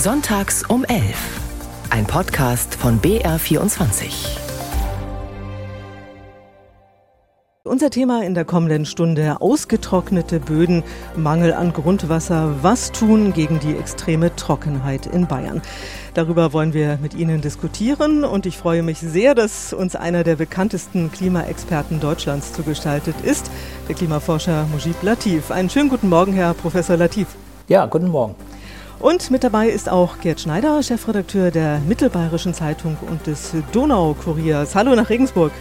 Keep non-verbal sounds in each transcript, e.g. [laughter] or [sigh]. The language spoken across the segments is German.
Sonntags um 11. Ein Podcast von BR24. Unser Thema in der kommenden Stunde ausgetrocknete Böden, Mangel an Grundwasser, was tun gegen die extreme Trockenheit in Bayern. Darüber wollen wir mit Ihnen diskutieren und ich freue mich sehr, dass uns einer der bekanntesten Klimaexperten Deutschlands zugestaltet ist, der Klimaforscher Mujib Latif. Einen schönen guten Morgen, Herr Professor Latif. Ja, guten Morgen. Und mit dabei ist auch Gerd Schneider, Chefredakteur der Mittelbayerischen Zeitung und des Donau-Kuriers. Hallo nach Regensburg.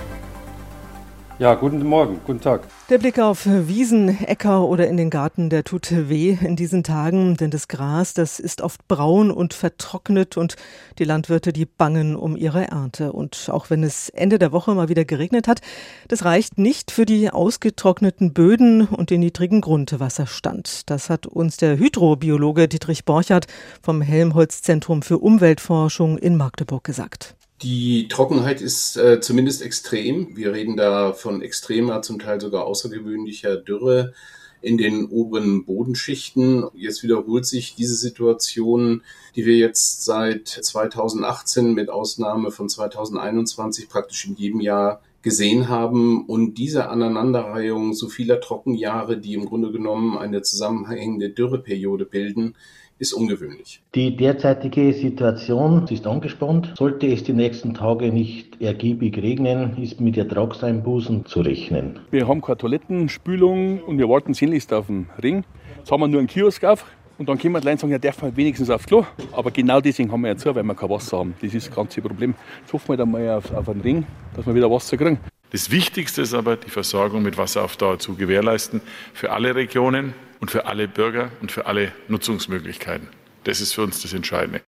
Ja, guten Morgen, guten Tag. Der Blick auf Wiesen, Äcker oder in den Garten, der tut weh in diesen Tagen, denn das Gras, das ist oft braun und vertrocknet und die Landwirte, die bangen um ihre Ernte. Und auch wenn es Ende der Woche mal wieder geregnet hat, das reicht nicht für die ausgetrockneten Böden und den niedrigen Grundwasserstand. Das hat uns der Hydrobiologe Dietrich Borchardt vom Helmholtz Zentrum für Umweltforschung in Magdeburg gesagt. Die Trockenheit ist äh, zumindest extrem. Wir reden da von extremer, zum Teil sogar außergewöhnlicher Dürre in den oberen Bodenschichten. Jetzt wiederholt sich diese Situation, die wir jetzt seit 2018 mit Ausnahme von 2021 praktisch in jedem Jahr gesehen haben. Und diese Aneinanderreihung so vieler Trockenjahre, die im Grunde genommen eine zusammenhängende Dürreperiode bilden, ist ungewöhnlich. Die derzeitige Situation ist angespannt. Sollte es die nächsten Tage nicht ergiebig regnen, ist mit Ertragseinbußen zu rechnen. Wir haben keine Toilettenspülung und wir warten sehnlichst auf den Ring. Jetzt haben wir nur einen Kiosk auf. Und dann können wir die sagen, ja, darf man wenigstens aufs Klo. Aber genau deswegen haben wir ja zu, weil wir kein Wasser haben. Das ist das ganze Problem. Jetzt hoffen wir dann mal auf, auf einen Ring, dass wir wieder Wasser kriegen. Das Wichtigste ist aber, die Versorgung mit Wasser auf Dauer zu gewährleisten für alle Regionen und für alle Bürger und für alle Nutzungsmöglichkeiten. Das ist für uns das Entscheidende.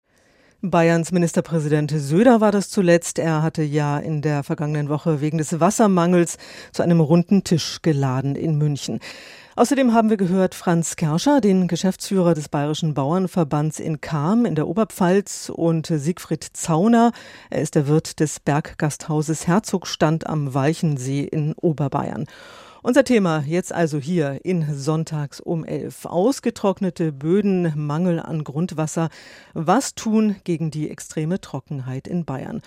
Bayerns Ministerpräsident Söder war das zuletzt. Er hatte ja in der vergangenen Woche wegen des Wassermangels zu einem runden Tisch geladen in München. Außerdem haben wir gehört Franz Kerscher, den Geschäftsführer des Bayerischen Bauernverbands in Kam in der Oberpfalz und Siegfried Zauner. Er ist der Wirt des Berggasthauses Herzogstand am Walchensee in Oberbayern. Unser Thema jetzt also hier in Sonntags um 11. Ausgetrocknete Böden, Mangel an Grundwasser. Was tun gegen die extreme Trockenheit in Bayern?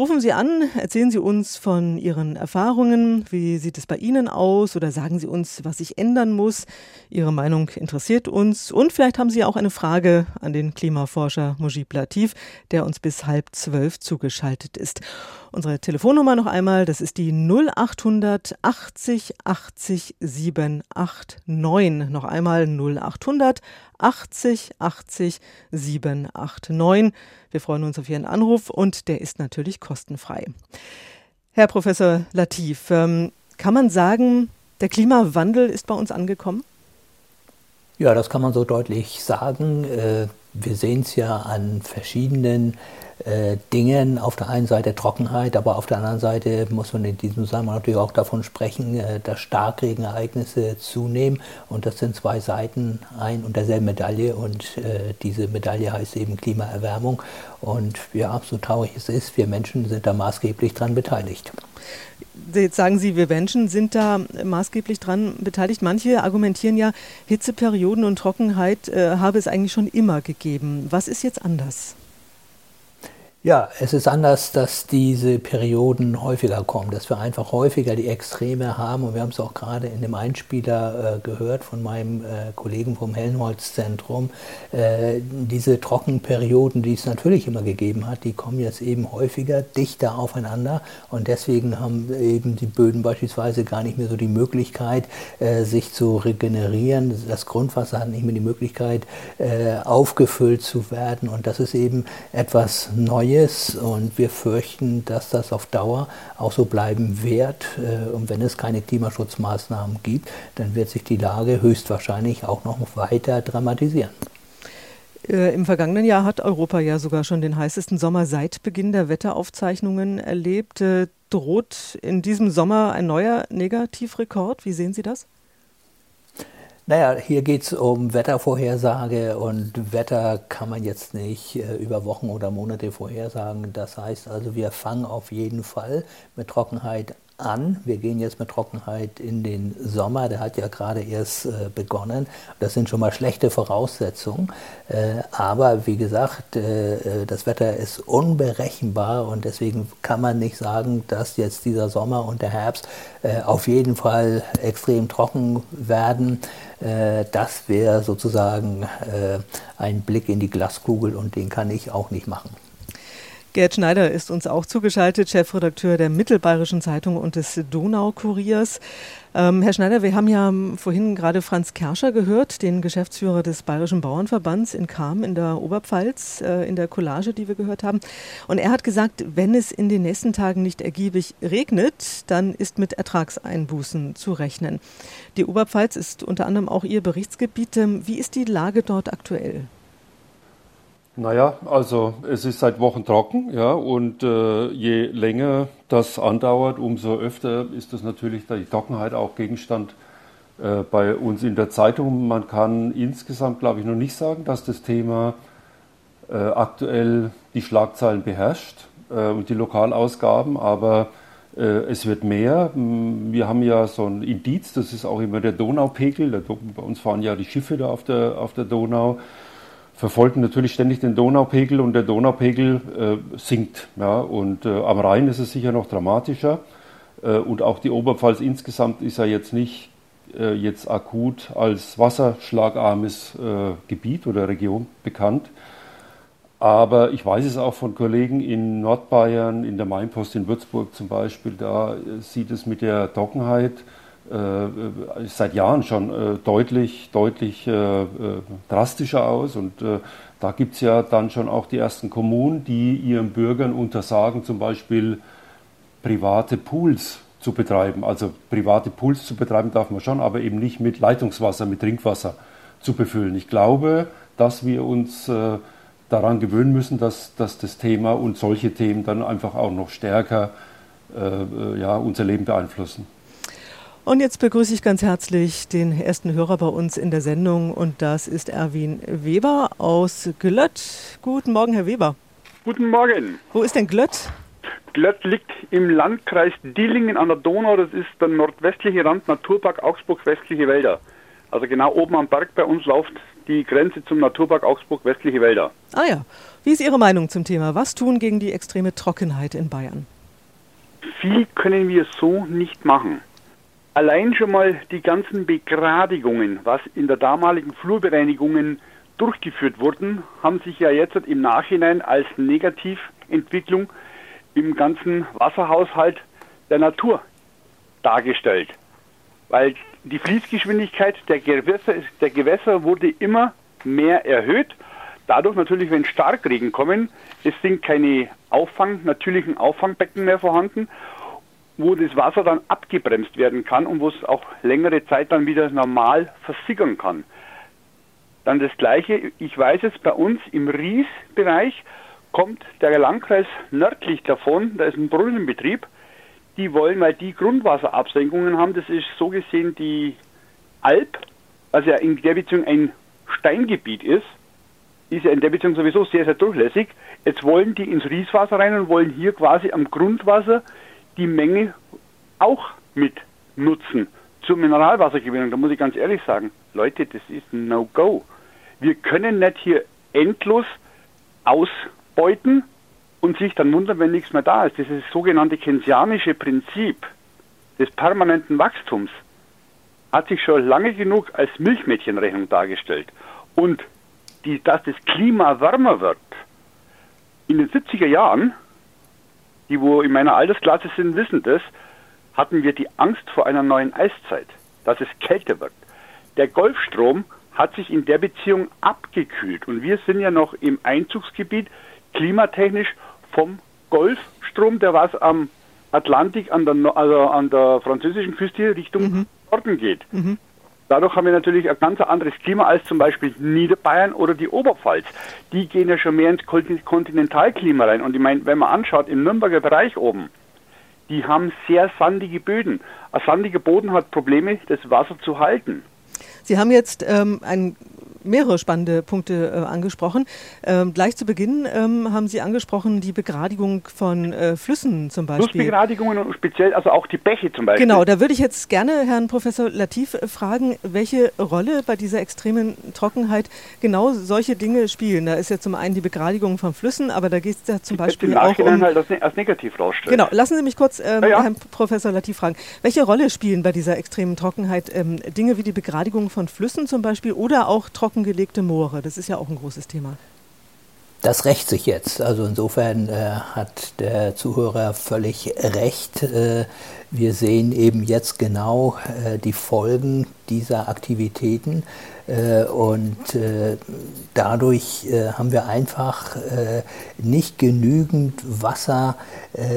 Rufen Sie an, erzählen Sie uns von Ihren Erfahrungen. Wie sieht es bei Ihnen aus? Oder sagen Sie uns, was sich ändern muss? Ihre Meinung interessiert uns. Und vielleicht haben Sie auch eine Frage an den Klimaforscher Mujib Latif, der uns bis halb zwölf zugeschaltet ist. Unsere Telefonnummer noch einmal, das ist die 0800 80 80 789. Noch einmal 0800 80 80 789. Wir freuen uns auf Ihren Anruf und der ist natürlich kostenfrei. Herr Professor Latif, ähm, kann man sagen, der Klimawandel ist bei uns angekommen? Ja, das kann man so deutlich sagen. Äh, wir sehen es ja an verschiedenen äh, Dingen. Auf der einen Seite Trockenheit, aber auf der anderen Seite muss man in diesem Zusammenhang natürlich auch davon sprechen, äh, dass Starkregenereignisse zunehmen. Und das sind zwei Seiten ein und derselben Medaille. Und äh, diese Medaille heißt eben Klimaerwärmung. Und ja, so traurig es ist, wir Menschen sind da maßgeblich dran beteiligt. Jetzt sagen Sie, wir Menschen sind da maßgeblich dran beteiligt. Manche argumentieren ja, Hitzeperioden und Trockenheit äh, habe es eigentlich schon immer gegeben. Was ist jetzt anders? Ja, es ist anders, dass diese Perioden häufiger kommen, dass wir einfach häufiger die Extreme haben. Und wir haben es auch gerade in dem Einspieler äh, gehört von meinem äh, Kollegen vom Helmholtz-Zentrum. Äh, diese Trockenperioden, die es natürlich immer gegeben hat, die kommen jetzt eben häufiger, dichter aufeinander. Und deswegen haben eben die Böden beispielsweise gar nicht mehr so die Möglichkeit, äh, sich zu regenerieren. Das Grundwasser hat nicht mehr die Möglichkeit, äh, aufgefüllt zu werden. Und das ist eben etwas Neues Neues und wir fürchten, dass das auf Dauer auch so bleiben wird. Äh, und wenn es keine Klimaschutzmaßnahmen gibt, dann wird sich die Lage höchstwahrscheinlich auch noch weiter dramatisieren. Äh, Im vergangenen Jahr hat Europa ja sogar schon den heißesten Sommer seit Beginn der Wetteraufzeichnungen erlebt. Äh, droht in diesem Sommer ein neuer Negativrekord? Wie sehen Sie das? Naja, hier geht es um Wettervorhersage und Wetter kann man jetzt nicht äh, über Wochen oder Monate vorhersagen. Das heißt also, wir fangen auf jeden Fall mit Trockenheit an. Wir gehen jetzt mit Trockenheit in den Sommer, der hat ja gerade erst äh, begonnen. Das sind schon mal schlechte Voraussetzungen. Äh, aber wie gesagt, äh, äh, das Wetter ist unberechenbar und deswegen kann man nicht sagen, dass jetzt dieser Sommer und der Herbst äh, auf jeden Fall extrem trocken werden. Äh, das wäre sozusagen ein Blick in die Glaskugel und den kann ich auch nicht machen. Gerd Schneider ist uns auch zugeschaltet, Chefredakteur der Mittelbayerischen Zeitung und des Donaukuriers. Ähm, Herr Schneider, wir haben ja vorhin gerade Franz Kerscher gehört, den Geschäftsführer des Bayerischen Bauernverbands in Kam in der Oberpfalz, äh, in der Collage, die wir gehört haben. Und er hat gesagt, wenn es in den nächsten Tagen nicht ergiebig regnet, dann ist mit Ertragseinbußen zu rechnen. Die Oberpfalz ist unter anderem auch Ihr Berichtsgebiet. Ähm, wie ist die Lage dort aktuell? Naja, also es ist seit Wochen trocken, ja, und äh, je länger das andauert, umso öfter ist das natürlich die Trockenheit auch Gegenstand äh, bei uns in der Zeitung. Man kann insgesamt, glaube ich, noch nicht sagen, dass das Thema äh, aktuell die Schlagzeilen beherrscht äh, und die Lokalausgaben, aber äh, es wird mehr. Wir haben ja so ein Indiz, das ist auch immer der Donaupegel. Der, bei uns fahren ja die Schiffe da auf der, auf der Donau verfolgen natürlich ständig den Donaupegel und der Donaupegel äh, sinkt. Ja, und äh, am Rhein ist es sicher noch dramatischer. Äh, und auch die Oberpfalz insgesamt ist ja jetzt nicht äh, jetzt akut als wasserschlagarmes äh, Gebiet oder Region bekannt. Aber ich weiß es auch von Kollegen in Nordbayern, in der Mainpost in Würzburg zum Beispiel, da äh, sieht es mit der Trockenheit seit Jahren schon äh, deutlich, deutlich äh, drastischer aus. Und da gibt es ja dann schon auch die ersten Kommunen, die ihren Bürgern untersagen, zum Beispiel private Pools zu betreiben. Also private Pools zu betreiben darf man schon, aber eben nicht mit Leitungswasser, mit Trinkwasser zu befüllen. Ich glaube, dass wir uns äh, daran gewöhnen müssen, dass, dass das Thema und solche Themen dann einfach auch noch stärker äh, ja, unser Leben beeinflussen. Und jetzt begrüße ich ganz herzlich den ersten Hörer bei uns in der Sendung und das ist Erwin Weber aus Glött. Guten Morgen, Herr Weber. Guten Morgen. Wo ist denn Glött? Glött liegt im Landkreis Dillingen an der Donau. Das ist der nordwestliche Rand Naturpark Augsburg westliche Wälder. Also genau oben am Berg bei uns läuft die Grenze zum Naturpark Augsburg westliche Wälder. Ah ja. Wie ist Ihre Meinung zum Thema? Was tun gegen die extreme Trockenheit in Bayern? Viel können wir so nicht machen. Allein schon mal die ganzen Begradigungen, was in der damaligen Flurbereinigungen durchgeführt wurden, haben sich ja jetzt im Nachhinein als Negativentwicklung im ganzen Wasserhaushalt der Natur dargestellt. Weil die Fließgeschwindigkeit der Gewässer, der Gewässer wurde immer mehr erhöht. Dadurch natürlich, wenn Starkregen kommen, es sind keine Auffang, natürlichen Auffangbecken mehr vorhanden wo das Wasser dann abgebremst werden kann und wo es auch längere Zeit dann wieder normal versickern kann. Dann das Gleiche, ich weiß jetzt bei uns im Ries-Bereich kommt der Landkreis nördlich davon, da ist ein Brunnenbetrieb, die wollen, weil die Grundwasserabsenkungen haben, das ist so gesehen die Alp, was ja in der Beziehung ein Steingebiet ist, ist ja in der Beziehung sowieso sehr, sehr durchlässig. Jetzt wollen die ins Rieswasser rein und wollen hier quasi am Grundwasser die Menge auch mit nutzen zur Mineralwassergewinnung. Da muss ich ganz ehrlich sagen, Leute, das ist ein No-Go. Wir können nicht hier endlos ausbeuten und sich dann wundern, wenn nichts mehr da ist. Dieses sogenannte keynesianische Prinzip des permanenten Wachstums hat sich schon lange genug als Milchmädchenrechnung dargestellt. Und die, dass das Klima wärmer wird, in den 70er Jahren die wo in meiner Altersklasse sind, wissen das, hatten wir die Angst vor einer neuen Eiszeit, dass es kälter wird. Der Golfstrom hat sich in der Beziehung abgekühlt und wir sind ja noch im Einzugsgebiet klimatechnisch vom Golfstrom, der was am Atlantik an der, also an der französischen Küste Richtung mhm. Norden geht. Mhm. Dadurch haben wir natürlich ein ganz anderes Klima als zum Beispiel Niederbayern oder die Oberpfalz. Die gehen ja schon mehr ins Kontinentalklima rein. Und ich meine, wenn man anschaut, im Nürnberger Bereich oben, die haben sehr sandige Böden. Ein sandiger Boden hat Probleme, das Wasser zu halten. Sie haben jetzt ähm, ein mehrere spannende Punkte äh, angesprochen. Ähm, gleich zu Beginn ähm, haben Sie angesprochen die Begradigung von äh, Flüssen zum Beispiel. Flussbegradigungen und speziell also auch die Bäche zum Beispiel. Genau, da würde ich jetzt gerne Herrn Professor Latif äh, fragen, welche Rolle bei dieser extremen Trockenheit genau solche Dinge spielen. Da ist ja zum einen die Begradigung von Flüssen, aber da geht es ja zum Beispiel auch um... halt als, als negativ rausstellen. Genau, lassen Sie mich kurz ähm, Ja, ja. Herrn Professor Latif fragen. Welche Rolle spielen bei dieser extremen Trockenheit ähm, Dinge wie die Begradigung von Flüssen zum Beispiel oder auch trockengelegte Moore? Das ist ja auch ein großes Thema. Das rächt sich jetzt. Also insofern äh, hat der Zuhörer völlig recht. Äh, wir sehen eben jetzt genau äh, die Folgen dieser Aktivitäten äh, und äh, dadurch äh, haben wir einfach nicht genügend Wasser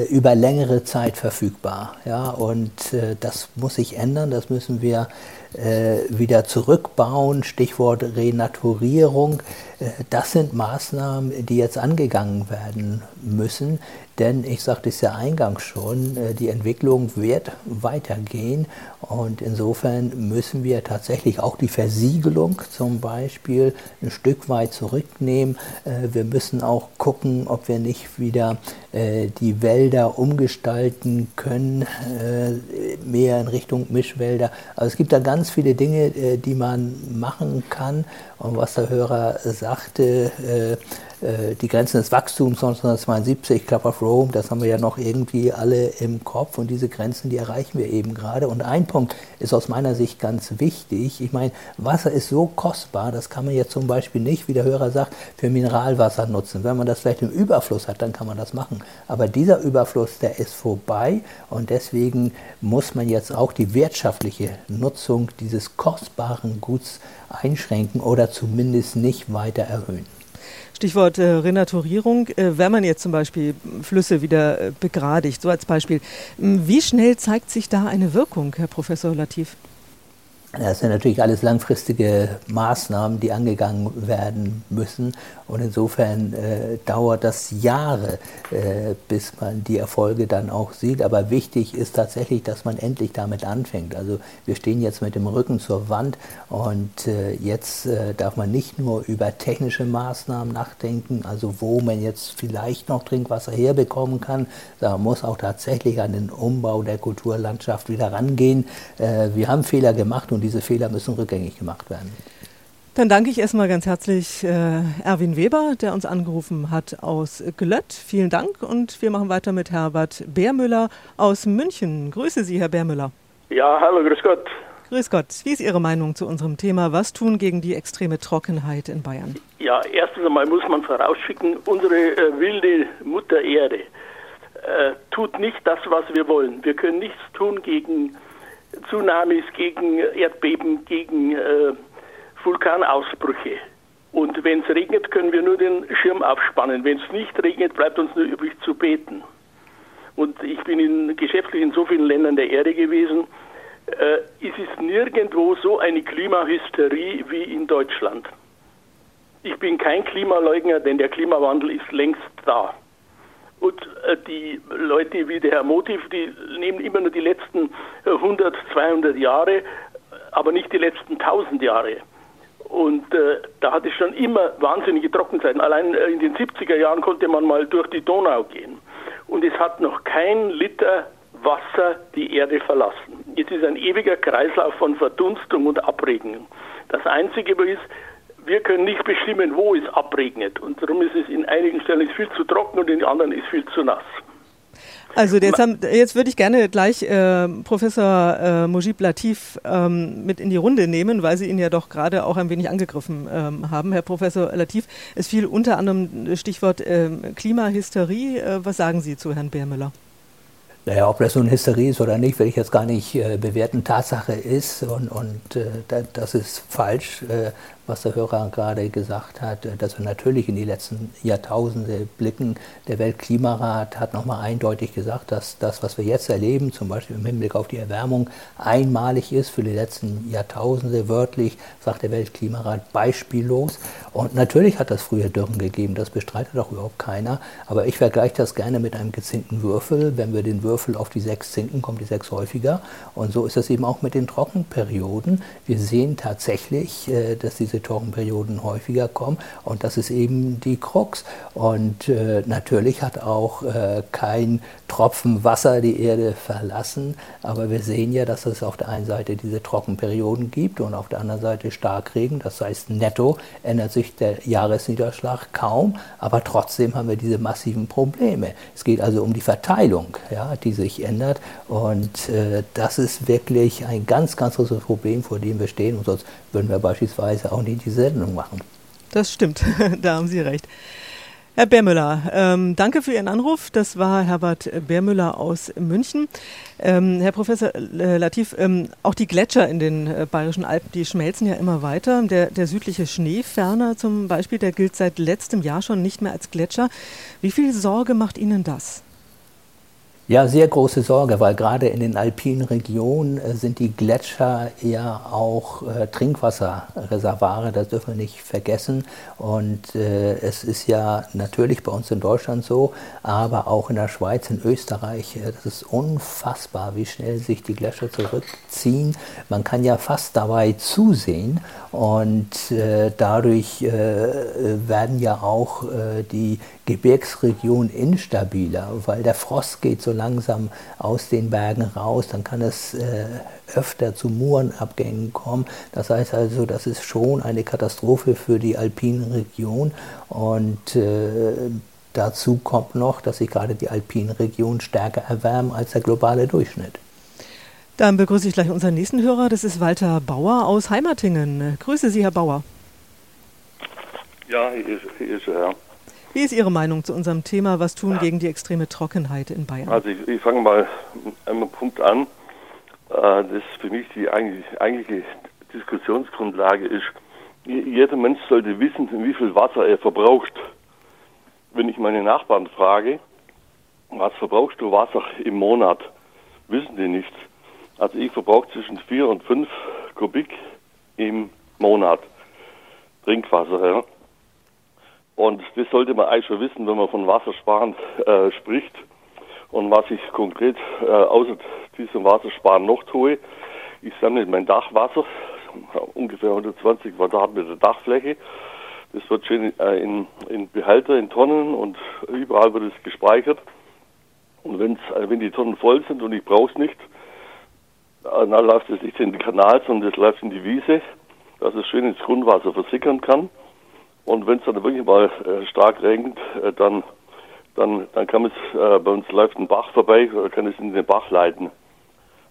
über längere Zeit verfügbar. Ja? Und das muss sich ändern, das müssen wir wieder zurückbauen, Stichwort Renaturierung. Äh, Das sind Maßnahmen, die jetzt angegangen werden müssen, denn ich sagte es ja eingangs schon, äh, die Entwicklung wird weitergehen und insofern müssen wir tatsächlich auch die Versiegelung zum Beispiel ein Stück weit zurücknehmen. Äh, Wir müssen auch gucken, ob wir nicht wieder die Wälder umgestalten können, mehr in Richtung Mischwälder. Also es gibt da ganz viele Dinge, die man machen kann. Und was der Hörer sagte, äh, äh, die Grenzen des Wachstums 1972, Club of Rome, das haben wir ja noch irgendwie alle im Kopf und diese Grenzen, die erreichen wir eben gerade. Und ein Punkt ist aus meiner Sicht ganz wichtig. Ich meine, Wasser ist so kostbar, das kann man jetzt zum Beispiel nicht, wie der Hörer sagt, für Mineralwasser nutzen. Wenn man das vielleicht im Überfluss hat, dann kann man das machen. Aber dieser Überfluss, der ist vorbei und deswegen muss man jetzt auch die wirtschaftliche Nutzung dieses kostbaren Guts einschränken oder zumindest nicht weiter erhöhen. Stichwort äh, Renaturierung. Äh, wenn man jetzt zum Beispiel Flüsse wieder äh, begradigt, so als Beispiel, wie schnell zeigt sich da eine Wirkung, Herr Professor Latif? Das sind natürlich alles langfristige Maßnahmen, die angegangen werden müssen. Und insofern äh, dauert das Jahre, äh, bis man die Erfolge dann auch sieht. Aber wichtig ist tatsächlich, dass man endlich damit anfängt. Also wir stehen jetzt mit dem Rücken zur Wand und äh, jetzt äh, darf man nicht nur über technische Maßnahmen nachdenken, also wo man jetzt vielleicht noch Trinkwasser herbekommen kann, man muss auch tatsächlich an den Umbau der Kulturlandschaft wieder rangehen. Äh, wir haben Fehler gemacht und diese Fehler müssen rückgängig gemacht werden. Dann danke ich erstmal ganz herzlich äh, Erwin Weber, der uns angerufen hat aus Glött. Vielen Dank und wir machen weiter mit Herbert Bärmüller aus München. Grüße Sie, Herr Bärmüller. Ja, hallo, grüß Gott. Grüß Gott. Wie ist Ihre Meinung zu unserem Thema? Was tun gegen die extreme Trockenheit in Bayern? Ja, erstens einmal muss man vorausschicken, unsere äh, wilde Mutter Erde äh, tut nicht das, was wir wollen. Wir können nichts tun gegen Tsunamis, gegen Erdbeben, gegen äh, Vulkanausbrüche. Und wenn es regnet, können wir nur den Schirm aufspannen. Wenn es nicht regnet, bleibt uns nur übrig zu beten. Und ich bin in, geschäftlich in so vielen Ländern der Erde gewesen. Äh, es ist nirgendwo so eine Klimahysterie wie in Deutschland. Ich bin kein Klimaleugner, denn der Klimawandel ist längst da. Und äh, die Leute wie der Herr Motiv, die nehmen immer nur die letzten äh, 100, 200 Jahre, aber nicht die letzten 1000 Jahre. Und äh, da hatte es schon immer wahnsinnige Trockenzeiten. Allein äh, in den 70er Jahren konnte man mal durch die Donau gehen. Und es hat noch kein Liter Wasser die Erde verlassen. Es ist ein ewiger Kreislauf von Verdunstung und Abregnung. Das Einzige ist, wir können nicht bestimmen, wo es abregnet. Und darum ist es in einigen Stellen viel zu trocken und in anderen ist viel zu nass. Also jetzt, haben, jetzt würde ich gerne gleich äh, Professor äh, Mujib Latif ähm, mit in die Runde nehmen, weil Sie ihn ja doch gerade auch ein wenig angegriffen ähm, haben. Herr Professor Latif, es fiel unter anderem Stichwort ähm, Klimahysterie. Äh, was sagen Sie zu Herrn Bärmüller? Naja, ob das nun Hysterie ist oder nicht, will ich jetzt gar nicht äh, bewerten. Tatsache ist, und, und äh, da, das ist falsch, äh, was der Hörer gerade gesagt hat, äh, dass wir natürlich in die letzten Jahrtausende blicken. Der Weltklimarat hat nochmal eindeutig gesagt, dass das, was wir jetzt erleben, zum Beispiel im Hinblick auf die Erwärmung, einmalig ist für die letzten Jahrtausende. Wörtlich sagt der Weltklimarat beispiellos. Und natürlich hat das früher Dürren gegeben, das bestreitet auch überhaupt keiner. Aber ich vergleiche das gerne mit einem gezinkten Würfel. Wenn wir den Würfel auf die sechs zinken, kommt die sechs häufiger. Und so ist das eben auch mit den Trockenperioden. Wir sehen tatsächlich, äh, dass diese diese Trockenperioden häufiger kommen. Und das ist eben die Krux. Und äh, natürlich hat auch äh, kein Tropfen Wasser die Erde verlassen. Aber wir sehen ja, dass es auf der einen Seite diese Trockenperioden gibt und auf der anderen Seite Starkregen. Das heißt, netto ändert sich der Jahresniederschlag kaum. Aber trotzdem haben wir diese massiven Probleme. Es geht also um die Verteilung, ja, die sich ändert. Und äh, das ist wirklich ein ganz, ganz großes Problem, vor dem wir stehen. Und sonst würden wir beispielsweise auch nicht die Sendung machen. Das stimmt, [laughs] da haben Sie recht. Herr Bärmüller, ähm, danke für Ihren Anruf. Das war Herbert Bärmüller aus München. Ähm, Herr Professor äh, Latif, ähm, auch die Gletscher in den äh, bayerischen Alpen, die schmelzen ja immer weiter. Der, der südliche Schneeferner zum Beispiel, der gilt seit letztem Jahr schon nicht mehr als Gletscher. Wie viel Sorge macht Ihnen das? Ja, sehr große Sorge, weil gerade in den alpinen Regionen äh, sind die Gletscher ja auch äh, Trinkwasserreservare, das dürfen wir nicht vergessen. Und äh, es ist ja natürlich bei uns in Deutschland so, aber auch in der Schweiz, in Österreich, äh, das ist unfassbar, wie schnell sich die Gletscher zurückziehen. Man kann ja fast dabei zusehen und äh, dadurch äh, werden ja auch die Gebirgsregionen instabiler, weil der Frost geht so langsam aus den Bergen raus, dann kann es äh, öfter zu Murenabgängen kommen. Das heißt also, das ist schon eine Katastrophe für die alpinen Regionen und äh, dazu kommt noch, dass sich gerade die alpinen Regionen stärker erwärmen als der globale Durchschnitt. Dann begrüße ich gleich unseren nächsten Hörer, das ist Walter Bauer aus Heimatingen. Grüße Sie, Herr Bauer. Ja, hier ist, hier ist er. Wie ist Ihre Meinung zu unserem Thema, was tun gegen die extreme Trockenheit in Bayern? Also ich, ich fange mal mit einem Punkt an, äh, das für mich die eigentlich, eigentliche Diskussionsgrundlage ist. Jeder Mensch sollte wissen, wie viel Wasser er verbraucht. Wenn ich meine Nachbarn frage, was verbrauchst du Wasser im Monat, wissen die nicht. Also ich verbrauche zwischen 4 und 5 Kubik im Monat Trinkwasser. Ja. Und das sollte man eigentlich schon wissen, wenn man von Wassersparen äh, spricht. Und was ich konkret äh, außer diesem Wassersparen noch tue, ich sammle mein Dachwasser, ungefähr 120 Quadratmeter Dachfläche. Das wird schön äh, in, in Behälter, in Tonnen und überall wird es gespeichert. Und wenn's, äh, wenn die Tonnen voll sind und ich brauche es nicht, äh, dann läuft es nicht in den Kanal, sondern es läuft in die Wiese, dass es schön ins Grundwasser versickern kann. Und wenn es dann wirklich mal äh, stark regnet, äh, dann, dann, dann kann es, äh, bei uns läuft ein Bach vorbei, oder kann es in den Bach leiten.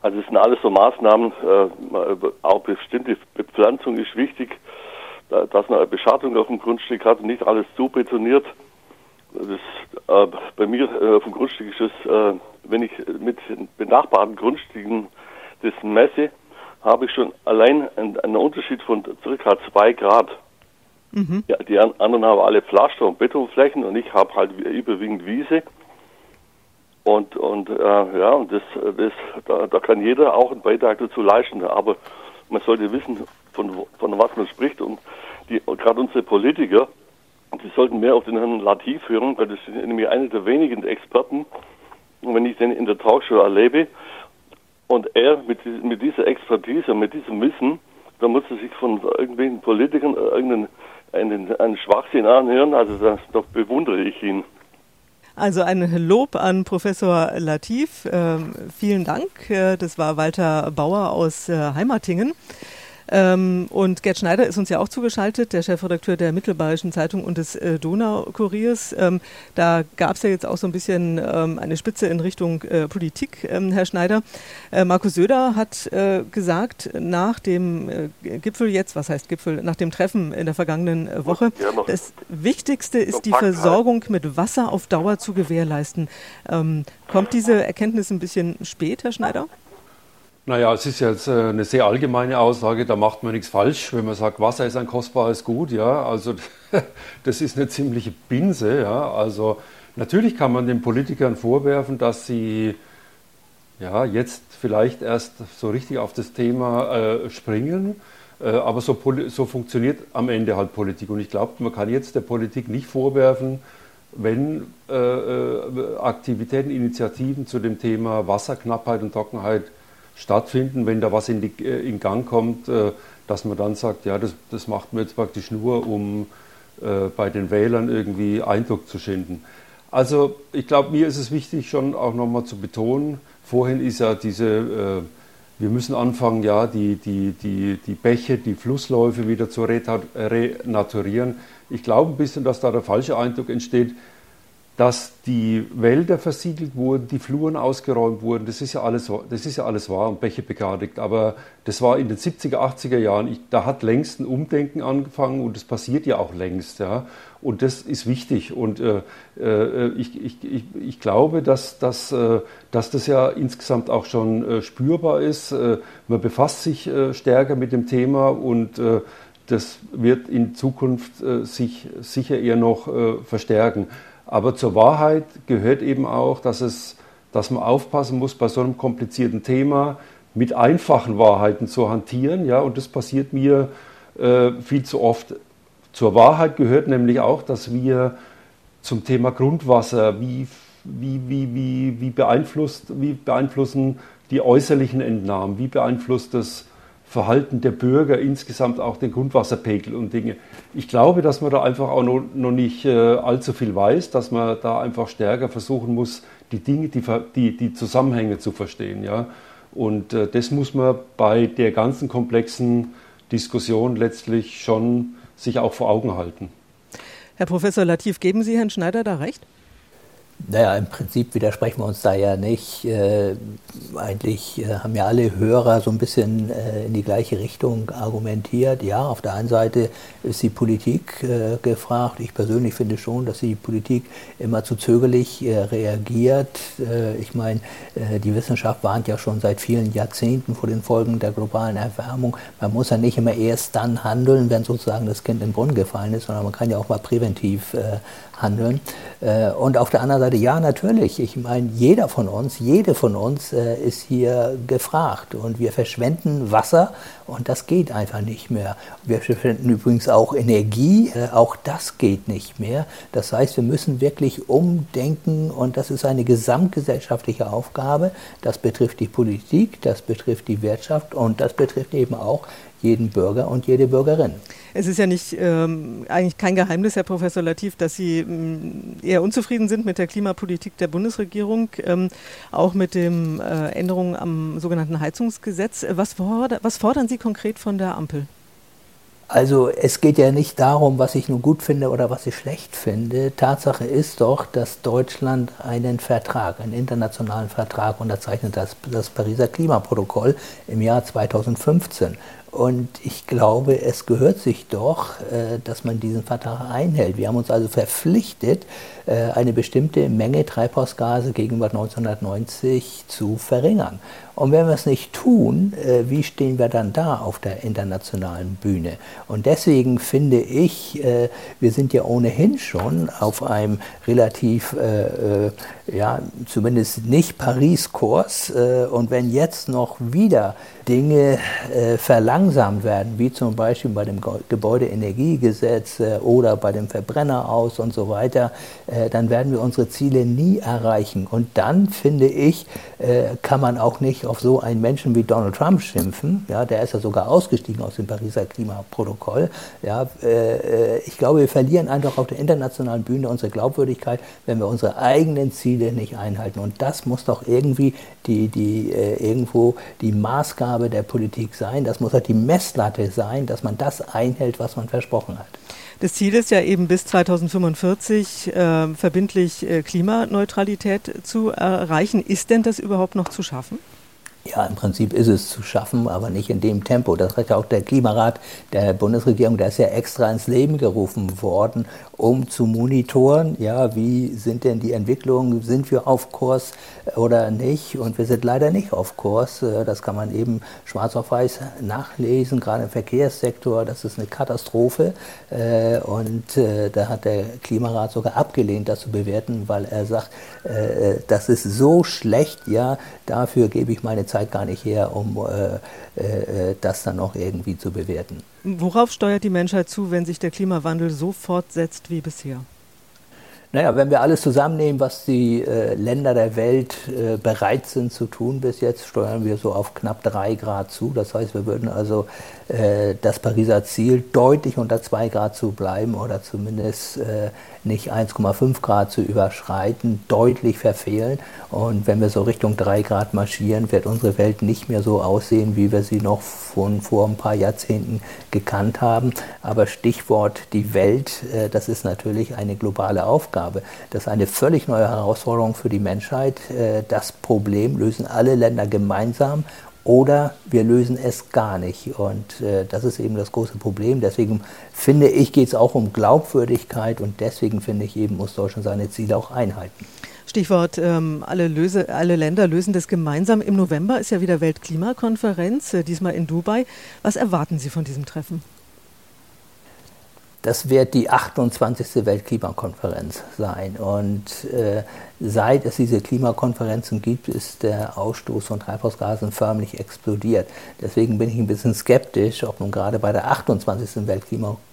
Also es sind alles so Maßnahmen, äh, auch bestimmte Bepflanzung ist wichtig, dass man eine Beschattung auf dem Grundstück hat und nicht alles zu betoniert. Das, äh, bei mir äh, auf dem Grundstück ist es, äh, wenn ich mit benachbarten Grundstücken das messe, habe ich schon allein einen, einen Unterschied von circa zwei Grad. Mhm. Ja, die anderen haben alle Pflaster und Betonflächen und ich habe halt überwiegend Wiese. Und, und äh, ja, das, das, da, da kann jeder auch einen Beitrag dazu leisten. Aber man sollte wissen, von, von was man spricht. Und, und gerade unsere Politiker, die sollten mehr auf den Herrn Latif hören, weil das ist nämlich einer der wenigen Experten. Und wenn ich den in der Talkshow erlebe und er mit, mit dieser Expertise, mit diesem Wissen, dann muss er sich von irgendwelchen Politikern irgendeinen einen, einen Schwachsinn anhören. Also das, da bewundere ich ihn. Also ein Lob an Professor Latif. Ähm, vielen Dank. Äh, das war Walter Bauer aus äh, Heimatingen. Ähm, und Gerd Schneider ist uns ja auch zugeschaltet, der Chefredakteur der Mittelbayerischen Zeitung und des äh, Donaukuriers. Ähm, da gab es ja jetzt auch so ein bisschen ähm, eine Spitze in Richtung äh, Politik, ähm, Herr Schneider. Äh, Markus Söder hat äh, gesagt, nach dem äh, Gipfel jetzt, was heißt Gipfel, nach dem Treffen in der vergangenen äh, Woche, das Wichtigste ist die Versorgung mit Wasser auf Dauer zu gewährleisten. Ähm, kommt diese Erkenntnis ein bisschen spät, Herr Schneider? Naja, es ist jetzt äh, eine sehr allgemeine Aussage, da macht man nichts falsch, wenn man sagt, Wasser ist ein kostbares Gut, ja, also [laughs] das ist eine ziemliche Binse, ja, also natürlich kann man den Politikern vorwerfen, dass sie ja jetzt vielleicht erst so richtig auf das Thema äh, springen, äh, aber so, so funktioniert am Ende halt Politik. Und ich glaube, man kann jetzt der Politik nicht vorwerfen, wenn äh, äh Aktivitäten, Initiativen zu dem Thema Wasserknappheit und Trockenheit stattfinden. Wenn da was in, die, äh, in Gang kommt, äh, dass man dann sagt, ja, das, das macht man jetzt praktisch nur, um äh, bei den Wählern irgendwie Eindruck zu schinden. Also ich glaube, mir ist es wichtig, schon auch nochmal zu betonen, vorhin ist ja diese, wir müssen anfangen, ja, die, die, die, die Bäche, die Flussläufe wieder zu renaturieren. Ich glaube ein bisschen, dass da der falsche Eindruck entsteht, dass die Wälder versiegelt wurden, die Fluren ausgeräumt wurden, das ist ja alles, das ist ja alles wahr und Bäche begradigt. Aber das war in den 70er, 80er Jahren, ich, da hat längst ein Umdenken angefangen und das passiert ja auch längst. Ja. Und das ist wichtig. Und äh, äh, ich, ich, ich, ich, glaube, dass, dass, äh, dass das ja insgesamt auch schon äh, spürbar ist. Äh, man befasst sich äh, stärker mit dem Thema und das wird in Zukunft sich sicher eher noch verstärken. Aber zur Wahrheit gehört eben auch, dass, es, dass man aufpassen muss, bei so einem komplizierten Thema mit einfachen Wahrheiten zu hantieren. Ja, und das passiert mir äh, viel zu oft. Zur Wahrheit gehört nämlich auch, dass wir zum Thema Grundwasser, wie, wie, wie, wie, wie, beeinflusst, wie beeinflussen die äußerlichen Entnahmen, wie beeinflusst das Verhalten der Bürger insgesamt auch den Grundwasserpegel und Dinge. Ich glaube, dass man da einfach auch noch, noch nicht äh, allzu viel weiß, dass man da einfach stärker versuchen muss, die Dinge, die, die, die Zusammenhänge zu verstehen. Ja? Und äh, das muss man bei der ganzen komplexen Diskussion letztlich schon sich auch vor Augen halten. Herr Professor Latif, geben Sie Herrn Schneider da recht? Naja, im Prinzip widersprechen wir uns da ja nicht. Äh, eigentlich äh, haben ja alle Hörer so ein bisschen äh, in die gleiche Richtung argumentiert. Ja, auf der einen Seite ist die Politik äh, gefragt. Ich persönlich finde schon, dass die Politik immer zu zögerlich äh, reagiert. Äh, ich meine, die Wissenschaft warnt ja schon seit vielen Jahrzehnten vor den Folgen der globalen Erwärmung. Man muss ja nicht immer erst dann handeln, wenn sozusagen das Kind in den Brunnen gefallen ist, sondern man kann ja auch mal präventiv handeln. Äh, und auf der anderen Seite, ja, natürlich. Ich meine, jeder von uns, jede von uns äh, ist hier gefragt. Und wir verschwenden Wasser und das geht einfach nicht mehr. Wir verschwenden übrigens auch Energie, äh, auch das geht nicht mehr. Das heißt, wir müssen wirklich umdenken und das ist eine gesamtgesellschaftliche Aufgabe. Das betrifft die Politik, das betrifft die Wirtschaft und das betrifft eben auch jeden Bürger und jede Bürgerin. Es ist ja nicht ähm, eigentlich kein Geheimnis, Herr Professor Latif, dass Sie ähm, eher unzufrieden sind mit der Klimapolitik der Bundesregierung, ähm, auch mit den äh, Änderungen am sogenannten Heizungsgesetz. Was, forder was fordern Sie konkret von der Ampel? Also es geht ja nicht darum, was ich nun gut finde oder was ich schlecht finde. Tatsache ist doch, dass Deutschland einen Vertrag, einen internationalen Vertrag unterzeichnet, das, das Pariser Klimaprotokoll im Jahr 2015. Und ich glaube, es gehört sich doch, äh, dass man diesen Vertrag einhält. Wir haben uns also verpflichtet, äh, eine bestimmte Menge Treibhausgase gegenüber 1990 zu verringern. Und wenn wir es nicht tun, äh, wie stehen wir dann da auf der internationalen Bühne? Und deswegen finde ich, wir sind ja ohnehin schon auf einem relativ, ja, zumindest nicht Paris-Kurs. Und wenn jetzt noch wieder Dinge verlangsamt werden, wie zum Beispiel bei dem Gebäudeenergiegesetz oder bei dem Verbrenner aus und so weiter, äh, dann werden wir unsere Ziele nie erreichen. Und dann, finde ich, äh, kann man auch nicht auf so einen Menschen wie Donald Trump schimpfen. Ja, der ist ja sogar ausgestiegen aus dem Pariser Klimaprotokoll. Ja, äh, ich glaube, wir verlieren einfach auf der internationalen Bühne unsere Glaubwürdigkeit, wenn wir unsere eigenen Ziele nicht einhalten. Und das muss doch irgendwie die, die, irgendwo die Maßgabe der Politik sein. Das muss halt die Messlatte sein, dass man das einhält, was man versprochen hat. Das Ziel ist ja eben bis 2045 äh, verbindlich äh, Klimaneutralität zu erreichen. Ist denn das überhaupt noch zu schaffen? Ja, im Prinzip ist es zu schaffen, aber nicht in dem Tempo. Das hat ja auch der Klimarat der Bundesregierung, der ist ja extra ins Leben gerufen worden, um zu monitoren, ja, wie sind denn die Entwicklungen, sind wir auf Kurs oder nicht? Und wir sind leider nicht auf Kurs. Das kann man eben schwarz auf weiß nachlesen, gerade im Verkehrssektor. Das ist eine Katastrophe. Äh, und äh, da hat der Klimarat sogar abgelehnt, das zu bewerten, weil er sagt, äh, das ist so schlecht, ja, dafür gebe ich meine Zeit gar nicht her, um das dann noch irgendwie zu bewerten. Worauf steuert die Menschheit zu, wenn sich der Klimawandel so fortsetzt wie bisher? Naja, wenn wir alles zusammennehmen, was die äh, Länder der Welt äh, bereit sind zu tun bis jetzt, steuern wir so auf knapp drei Grad zu. Das heißt, wir würden also äh, das Pariser Ziel, deutlich unter 2 Grad zu bleiben oder zumindest äh, nicht 1,5 Grad zu überschreiten, deutlich verfehlen. Und wenn wir so Richtung 3 Grad marschieren, wird unsere Welt nicht mehr so aussehen, wie wir sie noch von vor ein paar Jahrzehnten gekannt haben. Aber Stichwort die Welt, äh, das ist natürlich eine globale Aufgabe. Das ist eine völlig neue Herausforderung für die Menschheit. Äh, das Problem lösen alle Länder gemeinsam oder wir lösen es gar nicht. Und äh, das ist eben das große Problem. Deswegen finde ich, geht es auch um Glaubwürdigkeit und deswegen finde ich eben, muss Deutschland seine Ziele auch einhalten. Stichwort, ähm, alle, löse, alle Länder lösen das gemeinsam. Im November ist ja wieder Weltklimakonferenz, äh, diesmal in Dubai. Was erwarten Sie von diesem Treffen? Das wird die 28. Weltklimakonferenz sein. Und äh, seit es diese Klimakonferenzen gibt, ist der Ausstoß von Treibhausgasen förmlich explodiert. Deswegen bin ich ein bisschen skeptisch, ob nun gerade bei der 28. Weltklimakonferenz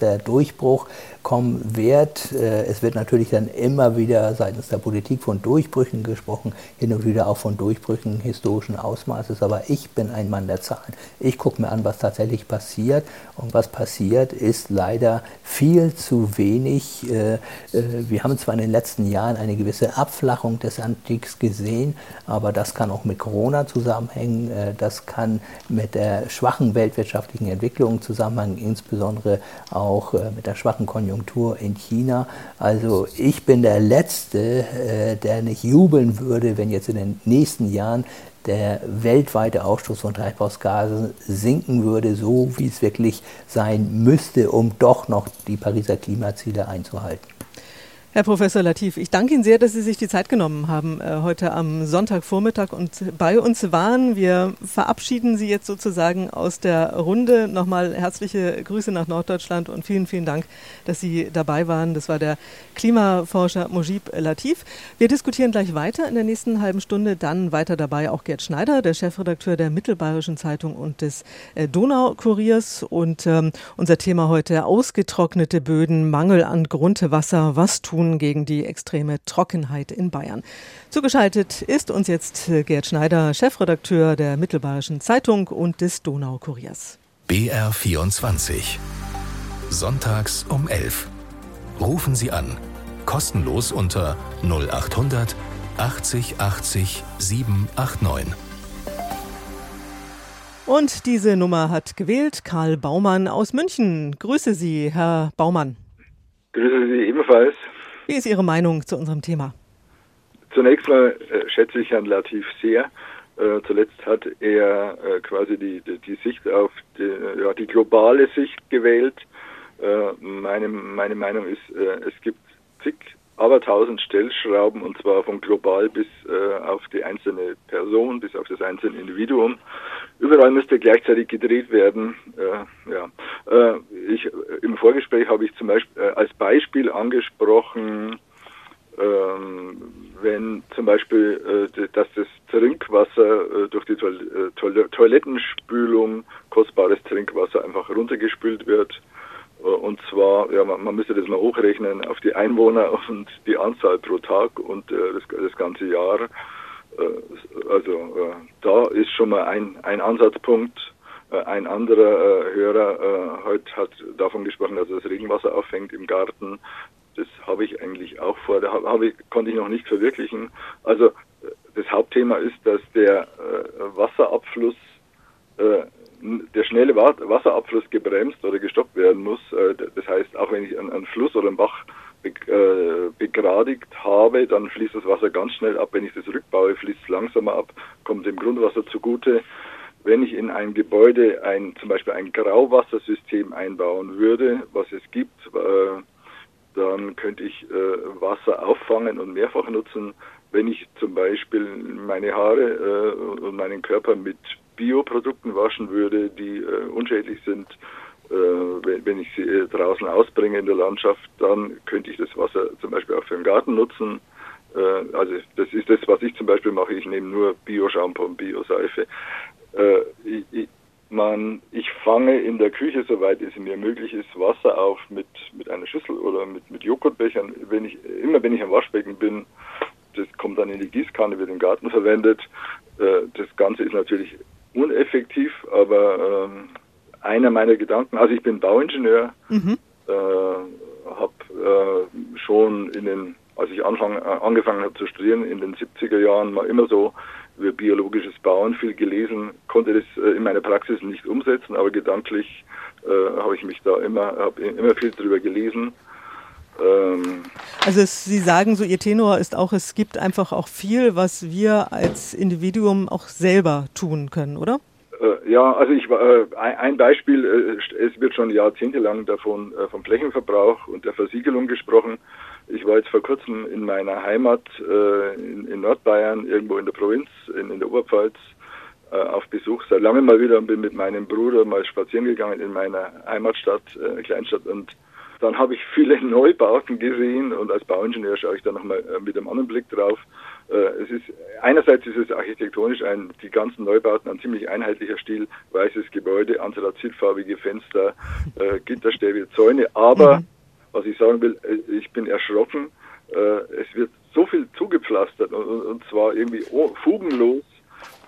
der Durchbruch kommen wird. Äh, es wird natürlich dann immer wieder seitens der Politik von Durchbrüchen gesprochen, hin und wieder auch von Durchbrüchen historischen Ausmaßes. Aber ich bin ein Mann der Zahlen. Ich gucke mir an, was tatsächlich passiert. Und was passiert, ist leider viel zu wenig. Äh, äh, wir haben zwar in den letzten Jahren eine gewisse Abflachung des Anstiegs gesehen, aber das kann auch mit Corona zusammenhängen. Das kann mit der schwachen weltwirtschaftlichen Entwicklung zusammenhängen, insbesondere auch mit der schwachen Konjunktur Konjunktur in China. Also ich bin der Letzte, äh, der nicht jubeln würde, wenn jetzt in den nächsten Jahren der weltweite Ausstoß von Treibhausgasen sinken würde, so wie es wirklich sein müsste, um doch noch die Pariser Klimaziele einzuhalten. Herr Professor Latif, ich danke Ihnen sehr, dass Sie sich die Zeit genommen haben, äh, heute am Sonntagvormittag und bei uns waren. Wir verabschieden Sie jetzt sozusagen aus der Runde. Nochmal herzliche Grüße nach Norddeutschland und vielen, vielen Dank, dass Sie dabei waren. Das war der Klimaforscher Mojib Latif. Wir diskutieren gleich weiter in der nächsten halben Stunde. Dann weiter dabei auch Gerd Schneider, der Chefredakteur der Mittelbayerischen Zeitung und des äh, Donaukuriers. Und ähm, unser Thema heute ausgetrocknete Böden, Mangel an Grundwasser. Was tun? Tun gegen die extreme Trockenheit in Bayern. Zugeschaltet ist uns jetzt äh, Gerd Schneider, Chefredakteur der Mittelbayerischen Zeitung und des Donaukuriers. BR 24. Sonntags um 11. Rufen Sie an. Kostenlos unter 0800 80 80 789. Und diese Nummer hat gewählt Karl Baumann aus München. Grüße Sie, Herr Baumann. Grüße Sie ebenfalls. Wie ist Ihre Meinung zu unserem Thema? Zunächst mal äh, schätze ich Herrn Latif sehr. Äh, zuletzt hat er äh, quasi die, die, die, Sicht auf die, ja, die globale Sicht gewählt. Äh, meine, meine Meinung ist, äh, es gibt zig, aber tausend Stellschrauben und zwar von global bis äh, auf die einzelne Person, bis auf das einzelne Individuum. Überall müsste gleichzeitig gedreht werden. ja. ich, Im Vorgespräch habe ich zum Beispiel als Beispiel angesprochen, ähm, wenn zum Beispiel, äh, dass das Trinkwasser äh, durch die Toil Toil Toilettenspülung, kostbares Trinkwasser einfach runtergespült wird. Äh, und zwar, ja, man, man müsste das mal hochrechnen auf die Einwohner [laughs] und die Anzahl pro Tag und äh, das, das ganze Jahr. Äh, also äh, da ist schon mal ein, ein Ansatzpunkt. Ein anderer Hörer heute hat davon gesprochen, dass das Regenwasser auffängt im Garten das habe ich eigentlich auch vor, da habe ich, konnte ich noch nicht verwirklichen. Also das Hauptthema ist, dass der äh, Wasserabfluss, äh, der schnelle Wasserabfluss gebremst oder gestoppt werden muss. Äh, das heißt, auch wenn ich einen, Fluss oder einen Bach äh, begradigt habe, dann fließt das Wasser ganz schnell ab. Wenn ich das rückbaue, fließt es langsamer ab, kommt dem Grundwasser zugute. Wenn ich in ein Gebäude ein, zum Beispiel ein Grauwassersystem einbauen würde, was es gibt, äh, dann könnte ich Wasser auffangen und mehrfach nutzen. Wenn ich zum Beispiel meine Haare und meinen Körper mit Bioprodukten waschen würde, die äh, unschädlich sind, äh, wenn, wenn, ich sie äh, draußen ausbringe in der Landschaft, dann könnte ich das Wasser zum Beispiel auch für den Garten nutzen. Äh, also das ist das, was ich zum Beispiel mache. Ich nehme nur Bio-Shampoo und Bio-Seife. Ich, ich, man, ich fange in der Küche, soweit es mir möglich ist, Wasser auf mit, mit einer Schüssel oder mit, mit Joghurtbechern. Wenn ich, immer wenn ich am Waschbecken bin, das kommt dann in die Gießkanne, wird im Garten verwendet. Äh, das Ganze ist natürlich uneffektiv, aber ähm, einer meiner Gedanken. Also ich bin Bauingenieur, mhm. äh, habe äh, schon in den, als ich anfang, äh, angefangen habe zu studieren, in den 70er Jahren mal immer so über biologisches Bauen viel gelesen, konnte das äh, in meiner Praxis nicht umsetzen, aber gedanklich äh, habe ich mich da immer, habe immer viel darüber gelesen. Ähm also es, Sie sagen so, Ihr Tenor ist auch, es gibt einfach auch viel, was wir als Individuum auch selber tun können, oder? Äh, ja, also ich äh, ein Beispiel, äh, es wird schon jahrzehntelang davon äh, vom Flächenverbrauch und der Versiegelung gesprochen. Ich war jetzt vor kurzem in meiner Heimat äh, in, in, Nordbayern, irgendwo in der Provinz, in, in der Oberpfalz, äh, auf Besuch. Seit langem mal wieder und bin mit meinem Bruder mal spazieren gegangen in meiner Heimatstadt, äh, Kleinstadt. Und dann habe ich viele [laughs] Neubauten gesehen und als Bauingenieur schaue ich da nochmal äh, mit einem anderen Blick drauf. Äh, es ist einerseits ist es architektonisch ein die ganzen Neubauten ein ziemlich einheitlicher Stil, weißes Gebäude, anthrazitfarbige Fenster, äh, [laughs] Gitterstäbe, Zäune, aber mhm was ich sagen will, äh, ich bin erschrocken. Äh, es wird so viel zugepflastert und, und zwar irgendwie fugenlos.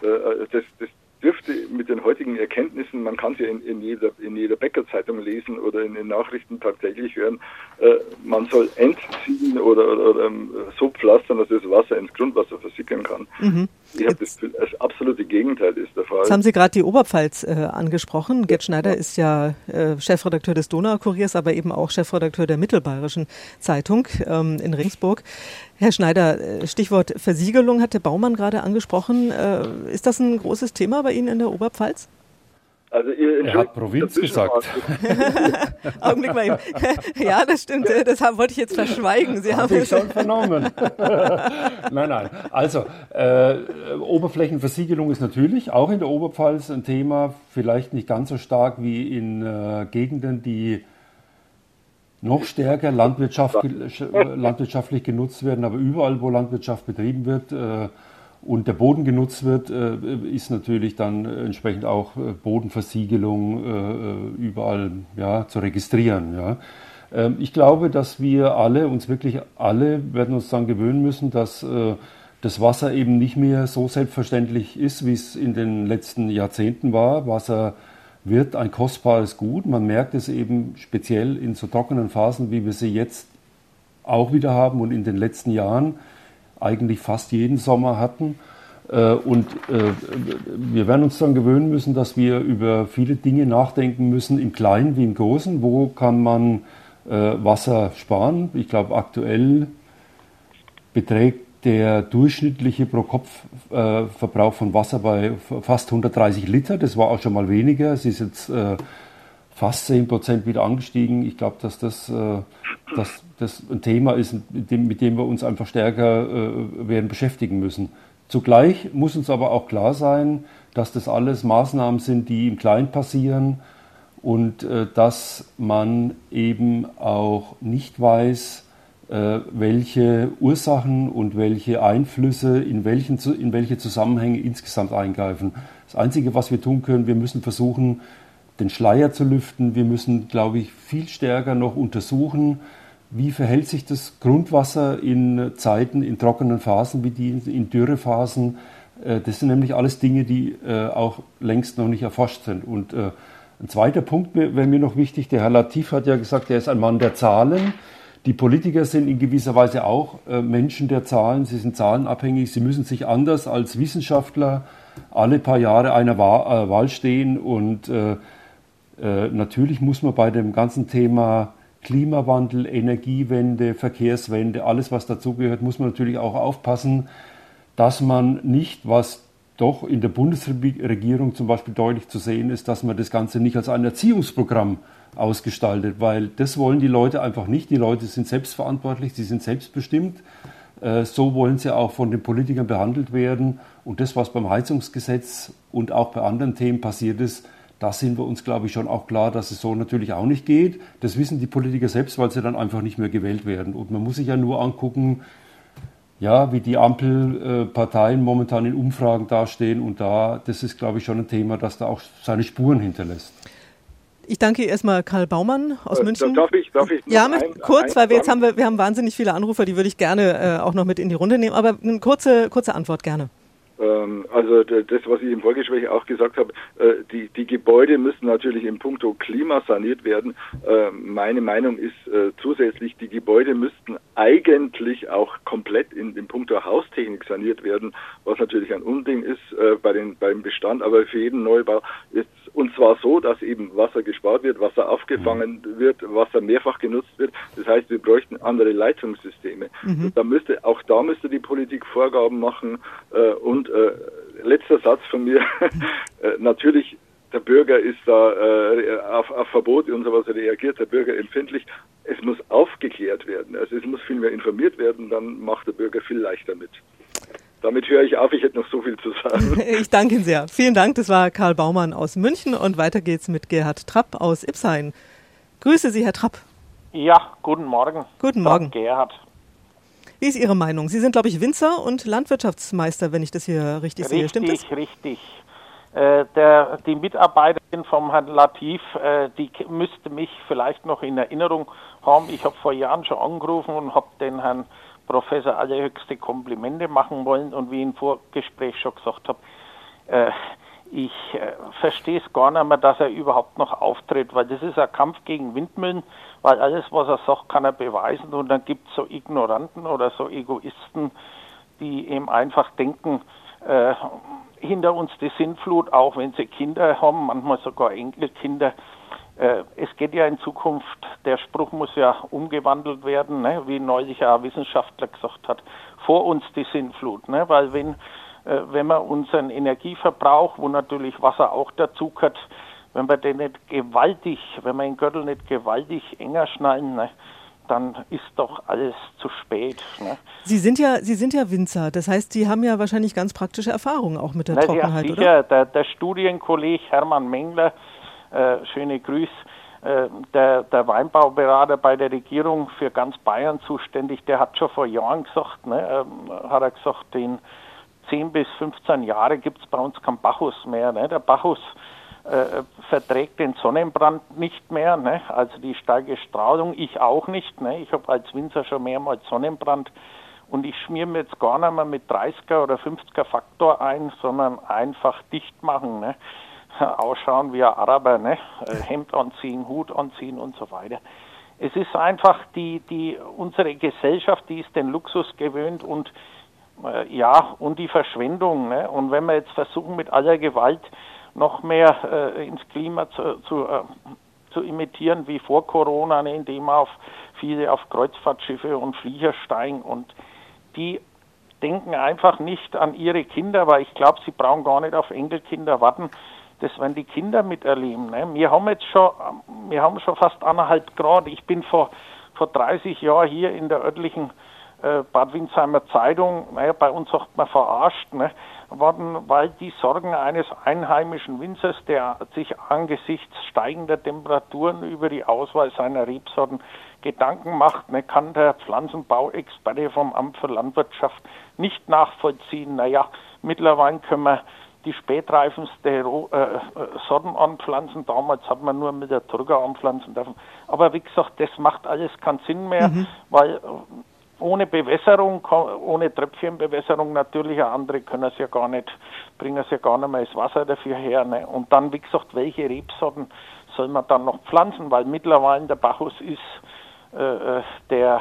Äh, das, das dürfte mit den heutigen Erkenntnissen, man kann es ja in, in, jeder, in jeder Bäckerzeitung lesen oder in den Nachrichten tagtäglich hören, äh, man soll entziehen oder, oder, oder ähm, so pflastern, dass das Wasser ins Grundwasser versickern kann. Mhm. Habe das, das absolute Gegenteil ist der Fall. Jetzt haben Sie gerade die Oberpfalz äh, angesprochen. Gerd Schneider ja. ist ja äh, Chefredakteur des Donaukuriers, aber eben auch Chefredakteur der Mittelbayerischen Zeitung ähm, in Ringsburg. Herr Schneider, äh, Stichwort Versiegelung hat der Baumann gerade angesprochen. Äh, ist das ein großes Thema bei Ihnen in der Oberpfalz? Also ihr, er hat Provinz gesagt. [laughs] [laughs] Augenblick mal eben. [laughs] ja, das stimmt. Das wollte ich jetzt verschweigen. Sie haben es schon vernommen. nein, nein. Also äh, Oberflächenversiegelung ist natürlich auch in der Oberpfalz ein Thema. Vielleicht nicht ganz so stark wie in äh, Gegenden, die noch stärker landwirtschaftlich, landwirtschaftlich genutzt werden, aber überall, wo Landwirtschaft betrieben wird, äh, und der Boden genutzt wird, äh, ist natürlich dann entsprechend auch äh, Bodenversiegelung äh, überall ja, zu registrieren. Ja. Ähm, ich glaube, dass wir alle, uns wirklich alle, werden uns dann gewöhnen müssen, dass das Wasser eben nicht mehr so selbstverständlich ist, wie es in den letzten Jahrzehnten war. Wasser wird ein kostbares Gut. Man merkt es eben speziell in so trockenen Phasen, wie wir sie jetzt auch wieder haben und in den letzten Jahren eigentlich fast jeden Sommer hatten. Äh, und äh, wir werden uns dann gewöhnen müssen, dass wir über viele Dinge nachdenken müssen, im Kleinen wie im Großen. Wo kann man äh, Wasser sparen? Ich glaube, aktuell beträgt der durchschnittliche Pro-Kopf-Verbrauch von Wasser bei fast 130 Liter. Das war auch schon mal weniger. Es ist jetzt fast 10 Prozent wieder angestiegen. Ich glaube, dass das, äh, dass das ein Thema ist, mit dem, mit dem wir uns einfach stärker äh, werden beschäftigen müssen. Zugleich muss uns aber auch klar sein, dass das alles Maßnahmen sind, die im Kleinen passieren und äh, dass man eben auch nicht weiß, welche Ursachen und welche Einflüsse in, welchen, in welche Zusammenhänge insgesamt eingreifen. Das Einzige, was wir tun können, wir müssen versuchen, den Schleier zu lüften. Wir müssen, glaube ich, viel stärker noch untersuchen, wie verhält sich das Grundwasser in Zeiten, in trockenen Phasen wie die in Dürrephasen. Äh, das sind nämlich alles Dinge, die äh, auch längst noch nicht erforscht sind. Und äh, ein zweiter Punkt wäre mir noch wichtig. Der Herr Latif hat ja gesagt, er ist ein Mann der Zahlen. Die Politiker sind in gewisser Weise auch Menschen der Zahlen. Sie sind zahlenabhängig. Sie müssen sich anders als Wissenschaftler alle paar Jahre einer Wahl stehen und äh, natürlich muss man bei dem ganzen Thema Klimawandel, Energiewende, Verkehrswende, alles was dazugehört, muss man natürlich auch aufpassen, dass man nicht, was doch in der Bundesregierung zum Beispiel deutlich zu sehen ist, dass man das Ganze nicht als ein Erziehungsprogramm ausgestaltet, weil das wollen die Leute einfach nicht. Die Leute sind selbstverantwortlich, sie sind selbstbestimmt. Äh, so wollen sie auch von den Politikern behandelt werden. Und das, was beim Heizungsgesetz und auch bei anderen Themen passiert ist, da sind wir uns, glaube ich, schon auch klar, dass es so natürlich auch nicht geht. Das wissen die Politiker selbst, weil sie dann einfach nicht mehr gewählt werden. Und man muss sich ja nur angucken, ja, wie die Ampelparteien momentan in Umfragen dastehen. Und da, das ist, glaube ich, schon ein Thema, das da auch seine Spuren hinterlässt. Ich danke erstmal Karl Baumann aus äh, München. Darf ich, darf ich ja, mit, ein, kurz, weil wir jetzt haben wir, wir haben wahnsinnig viele Anrufer, die würde ich gerne äh, auch noch mit in die Runde nehmen, aber eine kurze, kurze Antwort gerne. Äh, Ähm, also das, was ich im Vorgespräch auch gesagt habe, äh, die, die Gebäude müssen natürlich im Punkto Klima saniert werden. Äh, meine Meinung ist äh, zusätzlich, die Gebäude müssten eigentlich auch komplett in, in puncto Haustechnik saniert werden, was natürlich ein Unding ist bei den, beim Bestand, aber für jeden Neubau ist und zwar so, dass eben Wasser gespart wird, Wasser aufgefangen wird, Wasser mehrfach genutzt wird. Das heißt, wir bräuchten andere Leitungssysteme. Mhm. Da müsste, auch da müsste die Politik Vorgaben machen äh, und äh, letzter Satz von mir. [laughs] äh, natürlich, der Bürger ist da äh, auf, auf Verbote und sowas reagiert, der Bürger empfindlich. Es muss aufgeklärt werden. Also es muss viel mehr informiert werden, dann macht der Bürger viel leichter mit. Damit höre ich auf, ich hätte noch so viel zu sagen. [laughs] Ich danke Ihnen sehr. Vielen Dank, das war Karl Baumann aus München und weiter geht's mit Gerhard Trapp aus Ipsheim. Grüße Sie, Herr Trapp. Ja, guten Morgen. Guten Morgen. Gerhard. Wie ist Ihre Meinung? Sie sind, glaube ich, Winzer und Landwirtschaftsmeister, wenn ich das hier richtig, richtig sehe. Stimmt das? Richtig, richtig. Äh, der, die Mitarbeiterin vom Herrn Latif, äh, die müsste mich vielleicht noch in Erinnerung haben. Ich habe vor Jahren schon angerufen und habe den Herrn Professor allerhöchste Komplimente machen wollen und wie ich im Vorgespräch schon gesagt habe, äh, ich äh, verstehe es gar nicht mehr, dass er überhaupt noch auftritt, weil das ist ein Kampf gegen Windmühlen, weil alles, was er sagt, kann er beweisen und dann gibt es so Ignoranten oder so Egoisten, die eben einfach denken, äh, hinter uns die Sintflut, auch wenn sie Kinder haben, manchmal sogar Enkelkinder. Äh, es geht ja in Zukunft, der Spruch muss ja umgewandelt werden, ne, wie neulich ein Wissenschaftler gesagt hat, vor uns die Sintflut, ne, weil wenn äh, wenn man unseren Energieverbrauch, wo natürlich Wasser auch dazu gehört, wenn wir den nicht gewaltig, wenn wir den Gürtel nicht gewaltig enger schnallen, ne, dann ist doch alles zu spät. Ne? Sie sind ja, Sie sind ja Winzer, das heißt, Sie haben ja wahrscheinlich ganz praktische Erfahrungen auch mit der Na, Trockenheit, ja, sicher. oder? Der, der Studienkolleg Hermann Mengler, schöne Grüße, äh, der, der Weinbauberater bei der Regierung für ganz Bayern zuständig, der hat schon vor Jahren gesagt, ne, äh, hat er gesagt, den 10 bis 15 Jahre gibt es bei uns keinen Bacchus mehr. Ne? Der Bacchus äh, verträgt den Sonnenbrand nicht mehr, ne? also die starke Strahlung, ich auch nicht. Ne? Ich habe als Winzer schon mehrmals Sonnenbrand und ich schmier mir jetzt gar nicht mehr mit 30er oder 50er Faktor ein, sondern einfach dicht machen. Ne? Ausschauen wie ein Araber, ne? Äh, Hemd anziehen, Hut anziehen und so weiter. Es ist einfach die, die, unsere Gesellschaft, die ist den Luxus gewöhnt und äh, ja, und die Verschwendung. Ne? Und wenn wir jetzt versuchen, mit aller Gewalt noch mehr äh, ins Klima zu, zu, äh, zu imitieren wie vor Corona, ne? indem auf viele auf Kreuzfahrtschiffe und Flieger steigen und die denken einfach nicht an ihre Kinder, weil ich glaube, sie brauchen gar nicht auf Enkelkinder warten. Das werden die Kinder miterleben. Ne? Wir haben jetzt schon, wir haben schon fast anderthalb Grad. Ich bin vor, vor 30 Jahren hier in der örtlichen äh, Bad Windsheimer Zeitung, naja, bei uns sagt man verarscht, ne, worden, weil die Sorgen eines einheimischen Winzers, der sich angesichts steigender Temperaturen über die Auswahl seiner Rebsorten Gedanken macht, ne, kann der Pflanzenbauexperte vom Amt für Landwirtschaft nicht nachvollziehen. Naja, mittlerweile können wir die spätreifendste äh, äh, Sorten anpflanzen. Damals hat man nur mit der Turga anpflanzen dürfen. Aber wie gesagt, das macht alles keinen Sinn mehr, mhm. weil ohne Bewässerung, ohne Tröpfchenbewässerung natürlich, andere können es ja gar nicht, bringen es ja gar nicht mehr das Wasser dafür her. Ne? Und dann, wie gesagt, welche Rebsorten soll man dann noch pflanzen, weil mittlerweile der Bacchus ist äh, äh der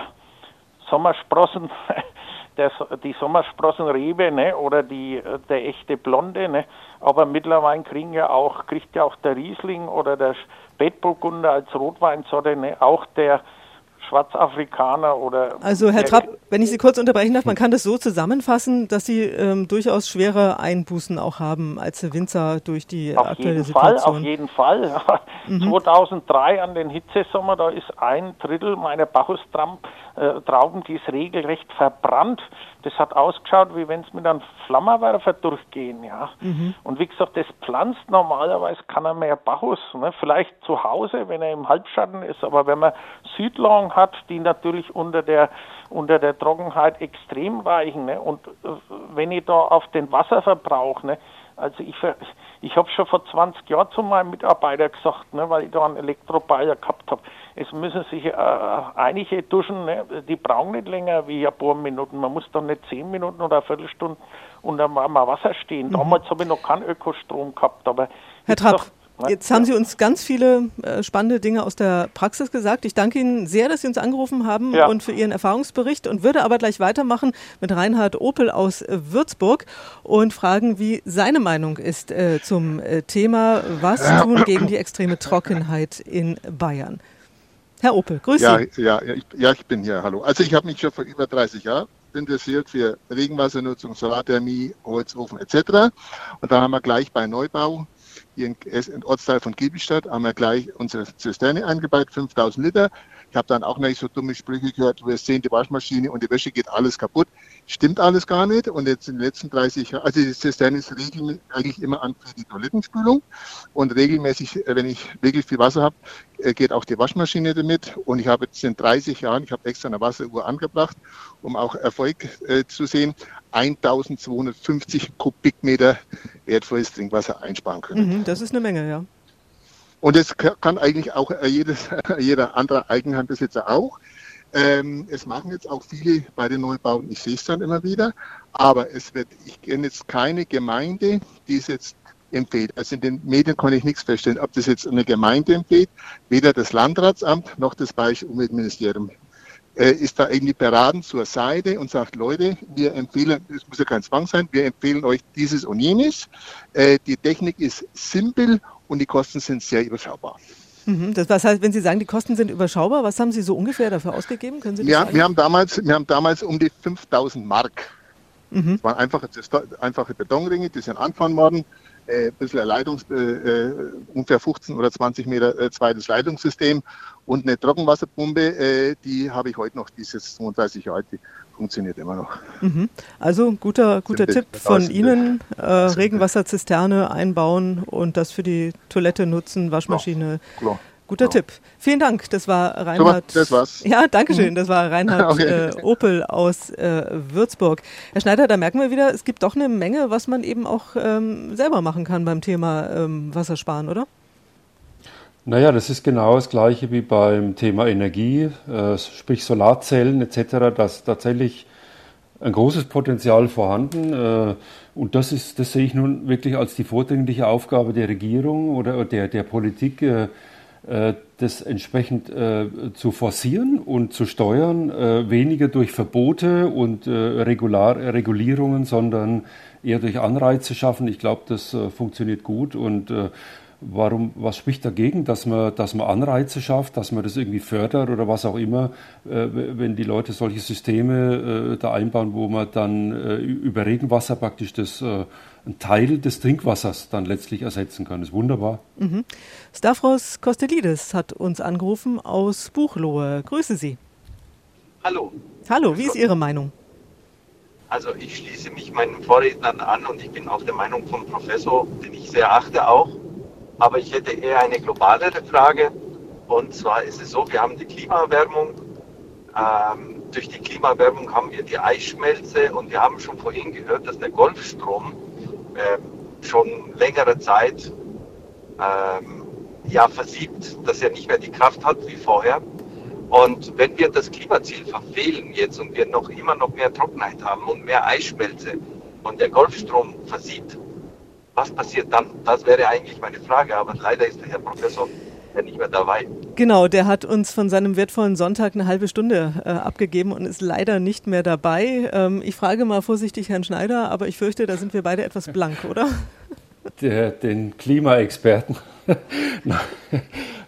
Sommersprossen, [laughs] der, die Sommersprossenrebe ne, oder die, der echte Blonde. Ne, aber mittlerweile kriegen ja auch, kriegt ja auch der Riesling oder der Spätburgunder als Rotweinsorte, ne, auch der Schwarzafrikaner oder. Also Herr Trapp, wenn ich Sie kurz unterbrechen darf, man kann das so zusammenfassen, dass Sie ähm, durchaus schwere Einbußen auch haben als Winzer durch die auf aktuelle jeden Situation. Fall, auf jeden Fall. [laughs] mhm. 2003 an den Hitzesommer, da ist ein Drittel meiner Bacchustrauben, äh, die ist regelrecht verbrannt. Das hat ausgeschaut, wie wenn es mit einem Flammenwerfer durchgehen, ja. Mhm. Und wie gesagt, das pflanzt normalerweise kann er mehr Bacchus, ne? vielleicht zu Hause, wenn er im Halbschatten ist, aber wenn man Südlagen hat, die natürlich unter der unter der Trockenheit extrem reichen, ne? und äh, wenn ich da auf den Wasserverbrauch, ne? also ich, ich habe schon vor 20 Jahren zu meinem Mitarbeiter gesagt, ne, weil ich da einen Elektrobayer gehabt habe, es müssen sich äh, einige duschen, ne? die brauchen nicht länger wie ein paar Minuten. Man muss doch nicht zehn Minuten oder eine Viertelstunde unter dem Wasser stehen. Mhm. Damals habe ich noch keinen Ökostrom gehabt, aber Herr Trapp, Jetzt haben Sie uns ganz viele äh, spannende Dinge aus der Praxis gesagt. Ich danke Ihnen sehr, dass Sie uns angerufen haben ja. und für Ihren Erfahrungsbericht und würde aber gleich weitermachen mit Reinhard Opel aus äh, Würzburg und fragen, wie seine Meinung ist äh, zum äh, Thema, was tun gegen die extreme Trockenheit in Bayern. Herr Opel, grüße ja, Sie. Ja, ja, ich, ja, ich bin hier. Hallo. Also ich habe mich schon vor über 30 Jahren interessiert für Regenwassernutzung, Solarthermie, Holzofen etc. Und da haben wir gleich bei Neubau hier im Ortsteil von Giebelstadt haben wir gleich unsere Zisterne eingebaut, 5000 Liter. Ich habe dann auch nicht so dumme Sprüche gehört, wir sehen die Waschmaschine und die Wäsche geht alles kaputt. Stimmt alles gar nicht. Und jetzt in den letzten 30 Jahren, also die Zisterne ist regelmäßig eigentlich immer an für die Toilettenspülung. Und regelmäßig, äh, wenn ich wirklich viel Wasser habe, äh, geht auch die Waschmaschine damit. Und ich habe jetzt in 30 Jahren, ich habe extra eine Wasseruhr angebracht, um auch Erfolg äh, zu sehen, 1250 Kubikmeter wertvolles Trinkwasser einsparen können. Mhm, das ist eine Menge, ja. Und das kann eigentlich auch äh, jedes, [laughs] jeder andere Eigenheimbesitzer auch. Ähm, es machen jetzt auch viele bei den Neubauten, ich sehe es dann immer wieder, aber es wird, ich kenne jetzt keine Gemeinde, die es jetzt empfiehlt. Also in den Medien kann ich nichts feststellen, ob das jetzt eine Gemeinde empfiehlt, weder das Landratsamt noch das Bayerische Umweltministerium äh, ist da irgendwie beraten zur Seite und sagt, Leute, wir empfehlen, es muss ja kein Zwang sein, wir empfehlen euch dieses und jenes. Äh, die Technik ist simpel und die Kosten sind sehr überschaubar. Mhm, das, was heißt, wenn Sie sagen, die Kosten sind überschaubar, was haben Sie so ungefähr dafür ausgegeben? Können Sie ja, wir haben damals, wir haben damals um die 5000 Mark. Mhm. Das waren einfache, einfache Betonringe, die sind anfahren worden. Äh, ein bisschen Leitungs, äh, äh, ungefähr 15 oder 20 Meter äh, zweites Leitungssystem und eine Trockenwasserpumpe, äh, die habe ich heute noch, die ist jetzt 32 Jahre alt, die funktioniert immer noch. Mhm. Also guter, guter Tipp von Ihnen, äh, Regenwasserzisterne einbauen und das für die Toilette nutzen, Waschmaschine. Klar, klar. Guter ja. Tipp. Vielen Dank. Das war Reinhard. So, das war's. Ja, danke schön. Mhm. Das war Reinhard [laughs] okay. äh, Opel aus äh, Würzburg. Herr Schneider, da merken wir wieder, es gibt doch eine Menge, was man eben auch ähm, selber machen kann beim Thema ähm, Wassersparen, oder? Naja, das ist genau das Gleiche wie beim Thema Energie, äh, sprich Solarzellen etc. Da ist tatsächlich ein großes Potenzial vorhanden. Äh, und das, ist, das sehe ich nun wirklich als die vordringliche Aufgabe der Regierung oder der, der Politik, äh das entsprechend äh, zu forcieren und zu steuern, äh, weniger durch Verbote und Regular, Regulierungen, sondern eher durch Anreize schaffen. Ich glaube, das funktioniert gut und Warum, was spricht dagegen, dass man, dass man Anreize schafft, dass man das irgendwie fördert oder was auch immer, äh, wenn die Leute solche Systeme äh, da einbauen, wo man dann äh, über Regenwasser praktisch das, äh, einen Teil des Trinkwassers dann letztlich ersetzen kann. Das ist wunderbar. Mhm. Stavros Kostelidis hat uns angerufen aus Buchlohe. Grüße Sie. Hallo. Hallo, wie ist Ihre Meinung? Also ich schließe mich meinen Vorrednern an und ich bin auch der Meinung vom Professor, den ich sehr achte auch. Aber ich hätte eher eine globalere Frage. Und zwar ist es so, wir haben die Klimaerwärmung. Ähm, durch die Klimaerwärmung haben wir die Eisschmelze und wir haben schon vorhin gehört, dass der Golfstrom äh, schon längere Zeit ähm, ja, versiebt, dass er nicht mehr die Kraft hat wie vorher. Und wenn wir das Klimaziel verfehlen jetzt und wir noch immer noch mehr Trockenheit haben und mehr Eisschmelze und der Golfstrom versiebt, was passiert dann? Das wäre eigentlich meine Frage, aber leider ist der Herr Professor ja nicht mehr dabei. Genau, der hat uns von seinem wertvollen Sonntag eine halbe Stunde äh, abgegeben und ist leider nicht mehr dabei. Ähm, ich frage mal vorsichtig Herrn Schneider, aber ich fürchte, da sind wir beide etwas blank, oder? [laughs] Der, den Klimaexperten. [laughs]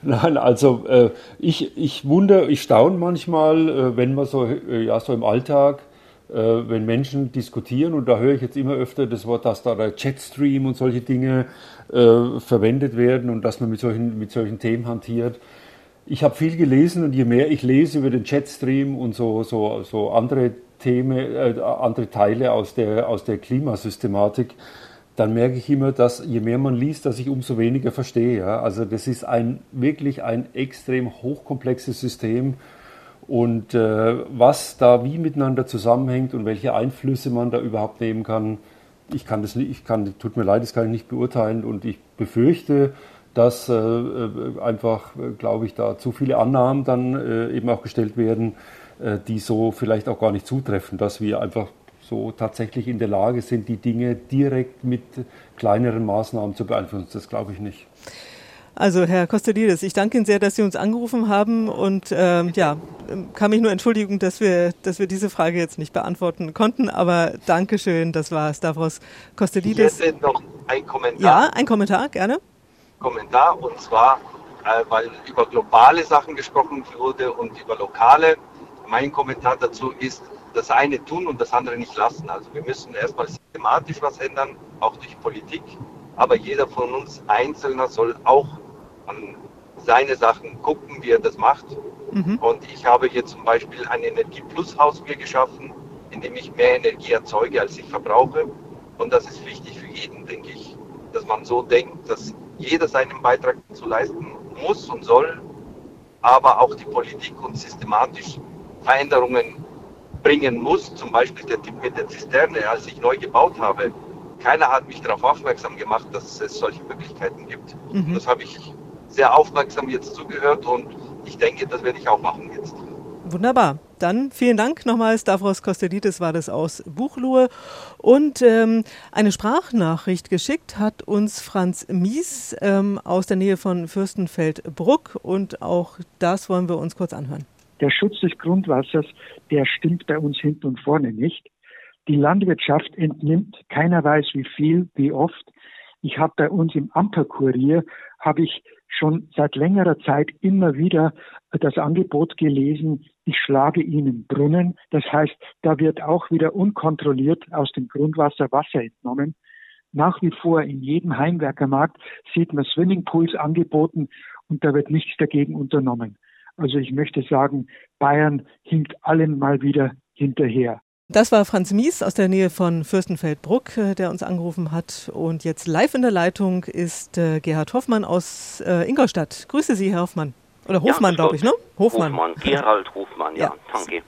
Nein, also äh, ich, ich wundere, ich staune manchmal, äh, wenn man so, äh, ja, so im Alltag äh, wenn Menschen diskutieren, und da höre ich jetzt immer öfter das Wort, dass da der Chatstream und solche Dinge äh, verwendet werden und dass man mit solchen, mit solchen Themen hantiert. Ich habe viel gelesen und je mehr ich lese über den Chatstream und so, so, so andere Themen, äh, andere Teile aus der, aus der Klimasystematik, dann merke ich immer, dass je mehr man liest, dass ich umso weniger verstehe. Ja? Also das ist ein wirklich ein extrem hochkomplexes System und äh, was da wie miteinander zusammenhängt und welche Einflüsse man da überhaupt nehmen kann, ich kann das nicht, ich kann, tut mir leid, das kann ich nicht beurteilen und ich befürchte, dass äh, äh einfach, glaube ich, da zu viele Annahmen dann äh, eben auch gestellt werden, äh, die so vielleicht auch gar nicht zutreffen, dass wir einfach so tatsächlich in der Lage sind, die Dinge direkt mit kleineren Maßnahmen zu beeinflussen. Das glaube ich nicht. Also Herr Kostelides, ich danke Ihnen sehr, dass Sie uns angerufen haben und ähm, ja, kann mich nur entschuldigen, dass wir, dass wir diese Frage jetzt nicht beantworten konnten, aber Dankeschön, das war Stavros Kostelides. Ich hätte noch ein Kommentar. Ja, ein Kommentar, gerne. Kommentar und zwar, äh, weil über globale Sachen gesprochen wurde und über lokale. Mein Kommentar dazu ist, das eine tun und das andere nicht lassen. Also wir müssen erstmal systematisch was ändern, auch durch Politik, aber jeder von uns Einzelner soll auch seine Sachen gucken, wie er das macht. Mhm. Und ich habe hier zum Beispiel ein Energie-Plus-Haus mir geschaffen, in dem ich mehr Energie erzeuge, als ich verbrauche. Und das ist wichtig für jeden, denke ich, dass man so denkt, dass jeder seinen Beitrag dazu leisten muss und soll, aber auch die Politik und systematisch Veränderungen bringen muss. Zum Beispiel der Tipp mit der Zisterne, als ich neu gebaut habe. Keiner hat mich darauf aufmerksam gemacht, dass es solche Möglichkeiten gibt. Mhm. Das habe ich sehr aufmerksam jetzt zugehört und ich denke, das werde ich auch machen jetzt. Wunderbar. Dann vielen Dank nochmal. Stavros Kostelitis war das aus Buchlohe. Und ähm, eine Sprachnachricht geschickt hat uns Franz Mies ähm, aus der Nähe von Fürstenfeldbruck. Und auch das wollen wir uns kurz anhören. Der Schutz des Grundwassers, der stimmt bei uns hinten und vorne nicht. Die Landwirtschaft entnimmt, keiner weiß wie viel, wie oft. Ich habe bei uns im Amperkurier habe ich schon seit längerer Zeit immer wieder das Angebot gelesen, ich schlage Ihnen Brunnen. Das heißt, da wird auch wieder unkontrolliert aus dem Grundwasser Wasser entnommen. Nach wie vor in jedem Heimwerkermarkt sieht man Swimmingpools angeboten und da wird nichts dagegen unternommen. Also ich möchte sagen, Bayern hinkt allen mal wieder hinterher. Das war Franz Mies aus der Nähe von Fürstenfeldbruck, äh, der uns angerufen hat. Und jetzt live in der Leitung ist äh, Gerhard Hoffmann aus äh, Ingolstadt. Grüße Sie, Herr Hoffmann. Oder Hofmann, ja, glaube ich, ne? Hofmann. Hofmann, Gerald Hofmann, ja, ja. danke.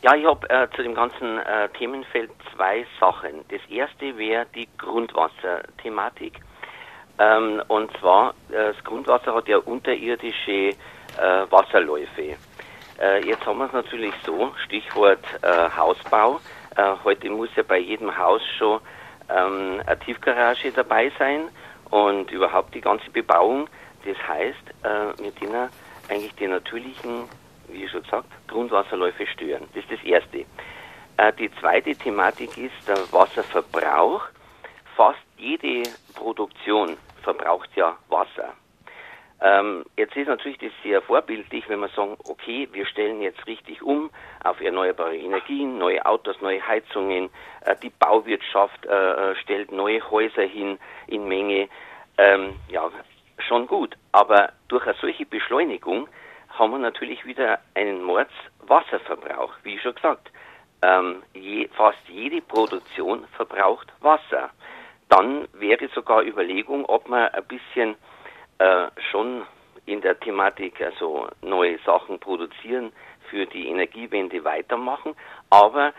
Ja, ich habe äh, zu dem ganzen äh, Themenfeld zwei Sachen. Das erste wäre die Grundwasserthematik. Ähm, und zwar, äh, das Grundwasser hat ja unterirdische Wasserläufe. Äh, jetzt haben wir es natürlich so, Stichwort äh, Hausbau. Äh, heute muss ja bei jedem Haus schon ähm, eine Tiefgarage dabei sein und überhaupt die ganze Bebauung. Das heißt, äh, wir denen eigentlich die natürlichen, wie schon gesagt, Grundwasserläufe stören. Das ist das Erste. Äh, die zweite Thematik ist der Wasserverbrauch. Fast jede Produktion verbraucht ja Wasser. Ähm, jetzt ist natürlich das sehr vorbildlich, wenn wir sagen, okay, wir stellen jetzt richtig um auf erneuerbare Energien, neue Autos, neue Heizungen, äh, die Bauwirtschaft äh, äh stellt neue Häuser hin in Menge. Ähm, ja, schon gut. Aber durch eine solche Beschleunigung haben wir natürlich wieder einen Mordswasserverbrauch, wie schon gesagt. Ähm, je, fast jede Produktion verbraucht Wasser. Dann wäre sogar Überlegung, ob man ein bisschen äh, schon in der Thematik also neue Sachen produzieren, für die Energiewende weitermachen, aber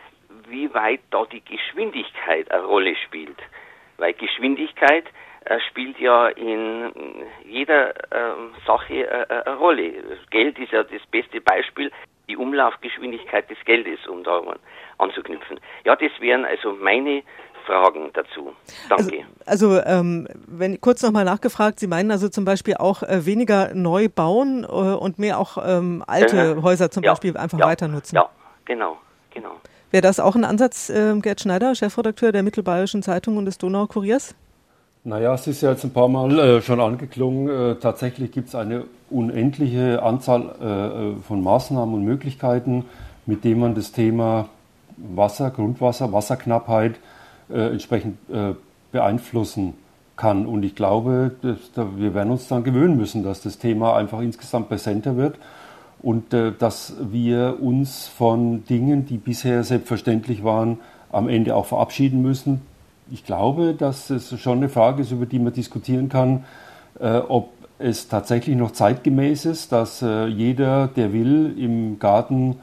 wie weit da die Geschwindigkeit eine Rolle spielt. Weil Geschwindigkeit äh, spielt ja in jeder äh, Sache äh, eine Rolle. Geld ist ja das beste Beispiel, die Umlaufgeschwindigkeit des Geldes, um da anzuknüpfen. Ja, das wären also meine Fragen dazu. Danke. Also, also ähm, wenn kurz nochmal nachgefragt, Sie meinen also zum Beispiel auch äh, weniger neu bauen äh, und mehr auch ähm, alte äh, Häuser zum ja, Beispiel einfach ja, weiter nutzen? Ja, genau, genau. Wäre das auch ein Ansatz, äh, Gerd Schneider, Chefredakteur der Mittelbayerischen Zeitung und des Donaukuriers? Naja, es ist ja jetzt ein paar Mal äh, schon angeklungen. Äh, tatsächlich gibt es eine unendliche Anzahl äh, von Maßnahmen und Möglichkeiten, mit denen man das Thema Wasser, Grundwasser, Wasserknappheit äh, entsprechend äh, beeinflussen kann. Und ich glaube, dass, wir werden uns dann gewöhnen müssen, dass das Thema einfach insgesamt präsenter wird und äh, dass wir uns von Dingen, die bisher selbstverständlich waren, am Ende auch verabschieden müssen. Ich glaube, dass es schon eine Frage ist, über die man diskutieren kann, äh, ob es tatsächlich noch zeitgemäß ist, dass äh, jeder, der will, im Garten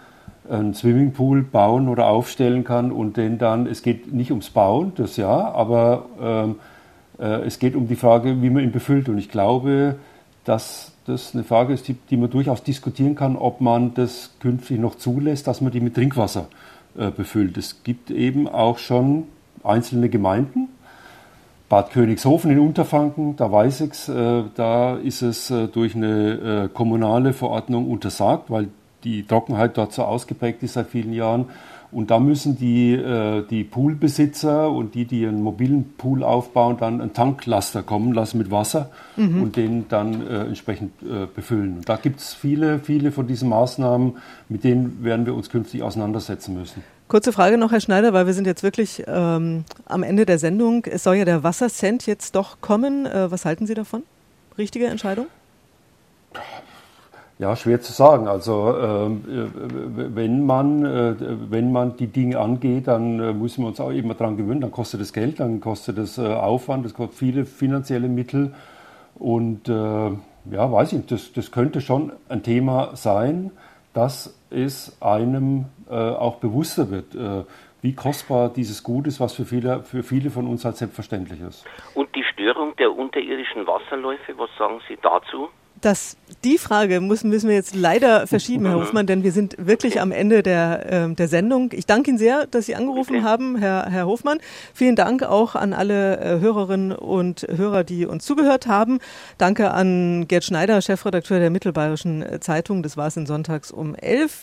einen Swimmingpool bauen oder aufstellen kann und den dann, es geht nicht ums Bauen, das ja, aber ähm, Äh, es geht um die Frage, wie man ihn befüllt. Und ich glaube, dass das eine Frage ist, die, die man durchaus diskutieren kann, ob man das künftig noch zulässt, dass man die mit Trinkwasser äh, befüllt. Es gibt eben auch schon einzelne Gemeinden, Bad Königshofen in Unterfranken, da weiß ich es, äh, da ist es äh, durch eine äh, kommunale Verordnung untersagt, weil die Trockenheit dort so ausgeprägt ist seit vielen Jahren. Und da müssen die, äh, die Poolbesitzer und die, die einen mobilen Pool aufbauen, dann einen Tanklaster kommen lassen mit Wasser mhm. und den dann äh, entsprechend äh, befüllen. Und da gibt es viele, viele von diesen Maßnahmen, mit denen werden wir uns künftig auseinandersetzen müssen. Kurze Frage noch, Herr Schneider, weil wir sind jetzt wirklich ähm, am Ende der Sendung. Es soll ja der Wassercent jetzt doch kommen. Äh, was halten Sie davon? Richtige Entscheidung? Ja, schwer zu sagen. Also ähm, äh, wenn, man, äh, wenn man die Dinge angeht, dann äh, müssen wir uns auch immer daran gewöhnen. Dann kostet es Geld, dann kostet es äh, Aufwand, es kostet viele finanzielle Mittel. Und äh, ja, weiß ich, das, das könnte schon ein Thema sein, dass es einem äh, auch bewusster wird, wie kostbar dieses Gut ist, was für viele, für viele von uns halt selbstverständlich ist. Und die Störung der unterirdischen Wasserläufe, was sagen Sie dazu? Das, die Frage müssen, müssen wir jetzt leider verschieben, Herr [laughs] Hofmann, denn wir sind wirklich am Ende der, äh, der Sendung. Ich danke Ihnen sehr, dass Sie angerufen haben, Herr, Herr Hofmann. Vielen Dank auch an alle äh, Hörerinnen und Hörer, die uns zugehört haben. Danke an Gerd Schneider, Chefredakteur der Mittelbayerischen Zeitung. Das war es in Sonntags um elf.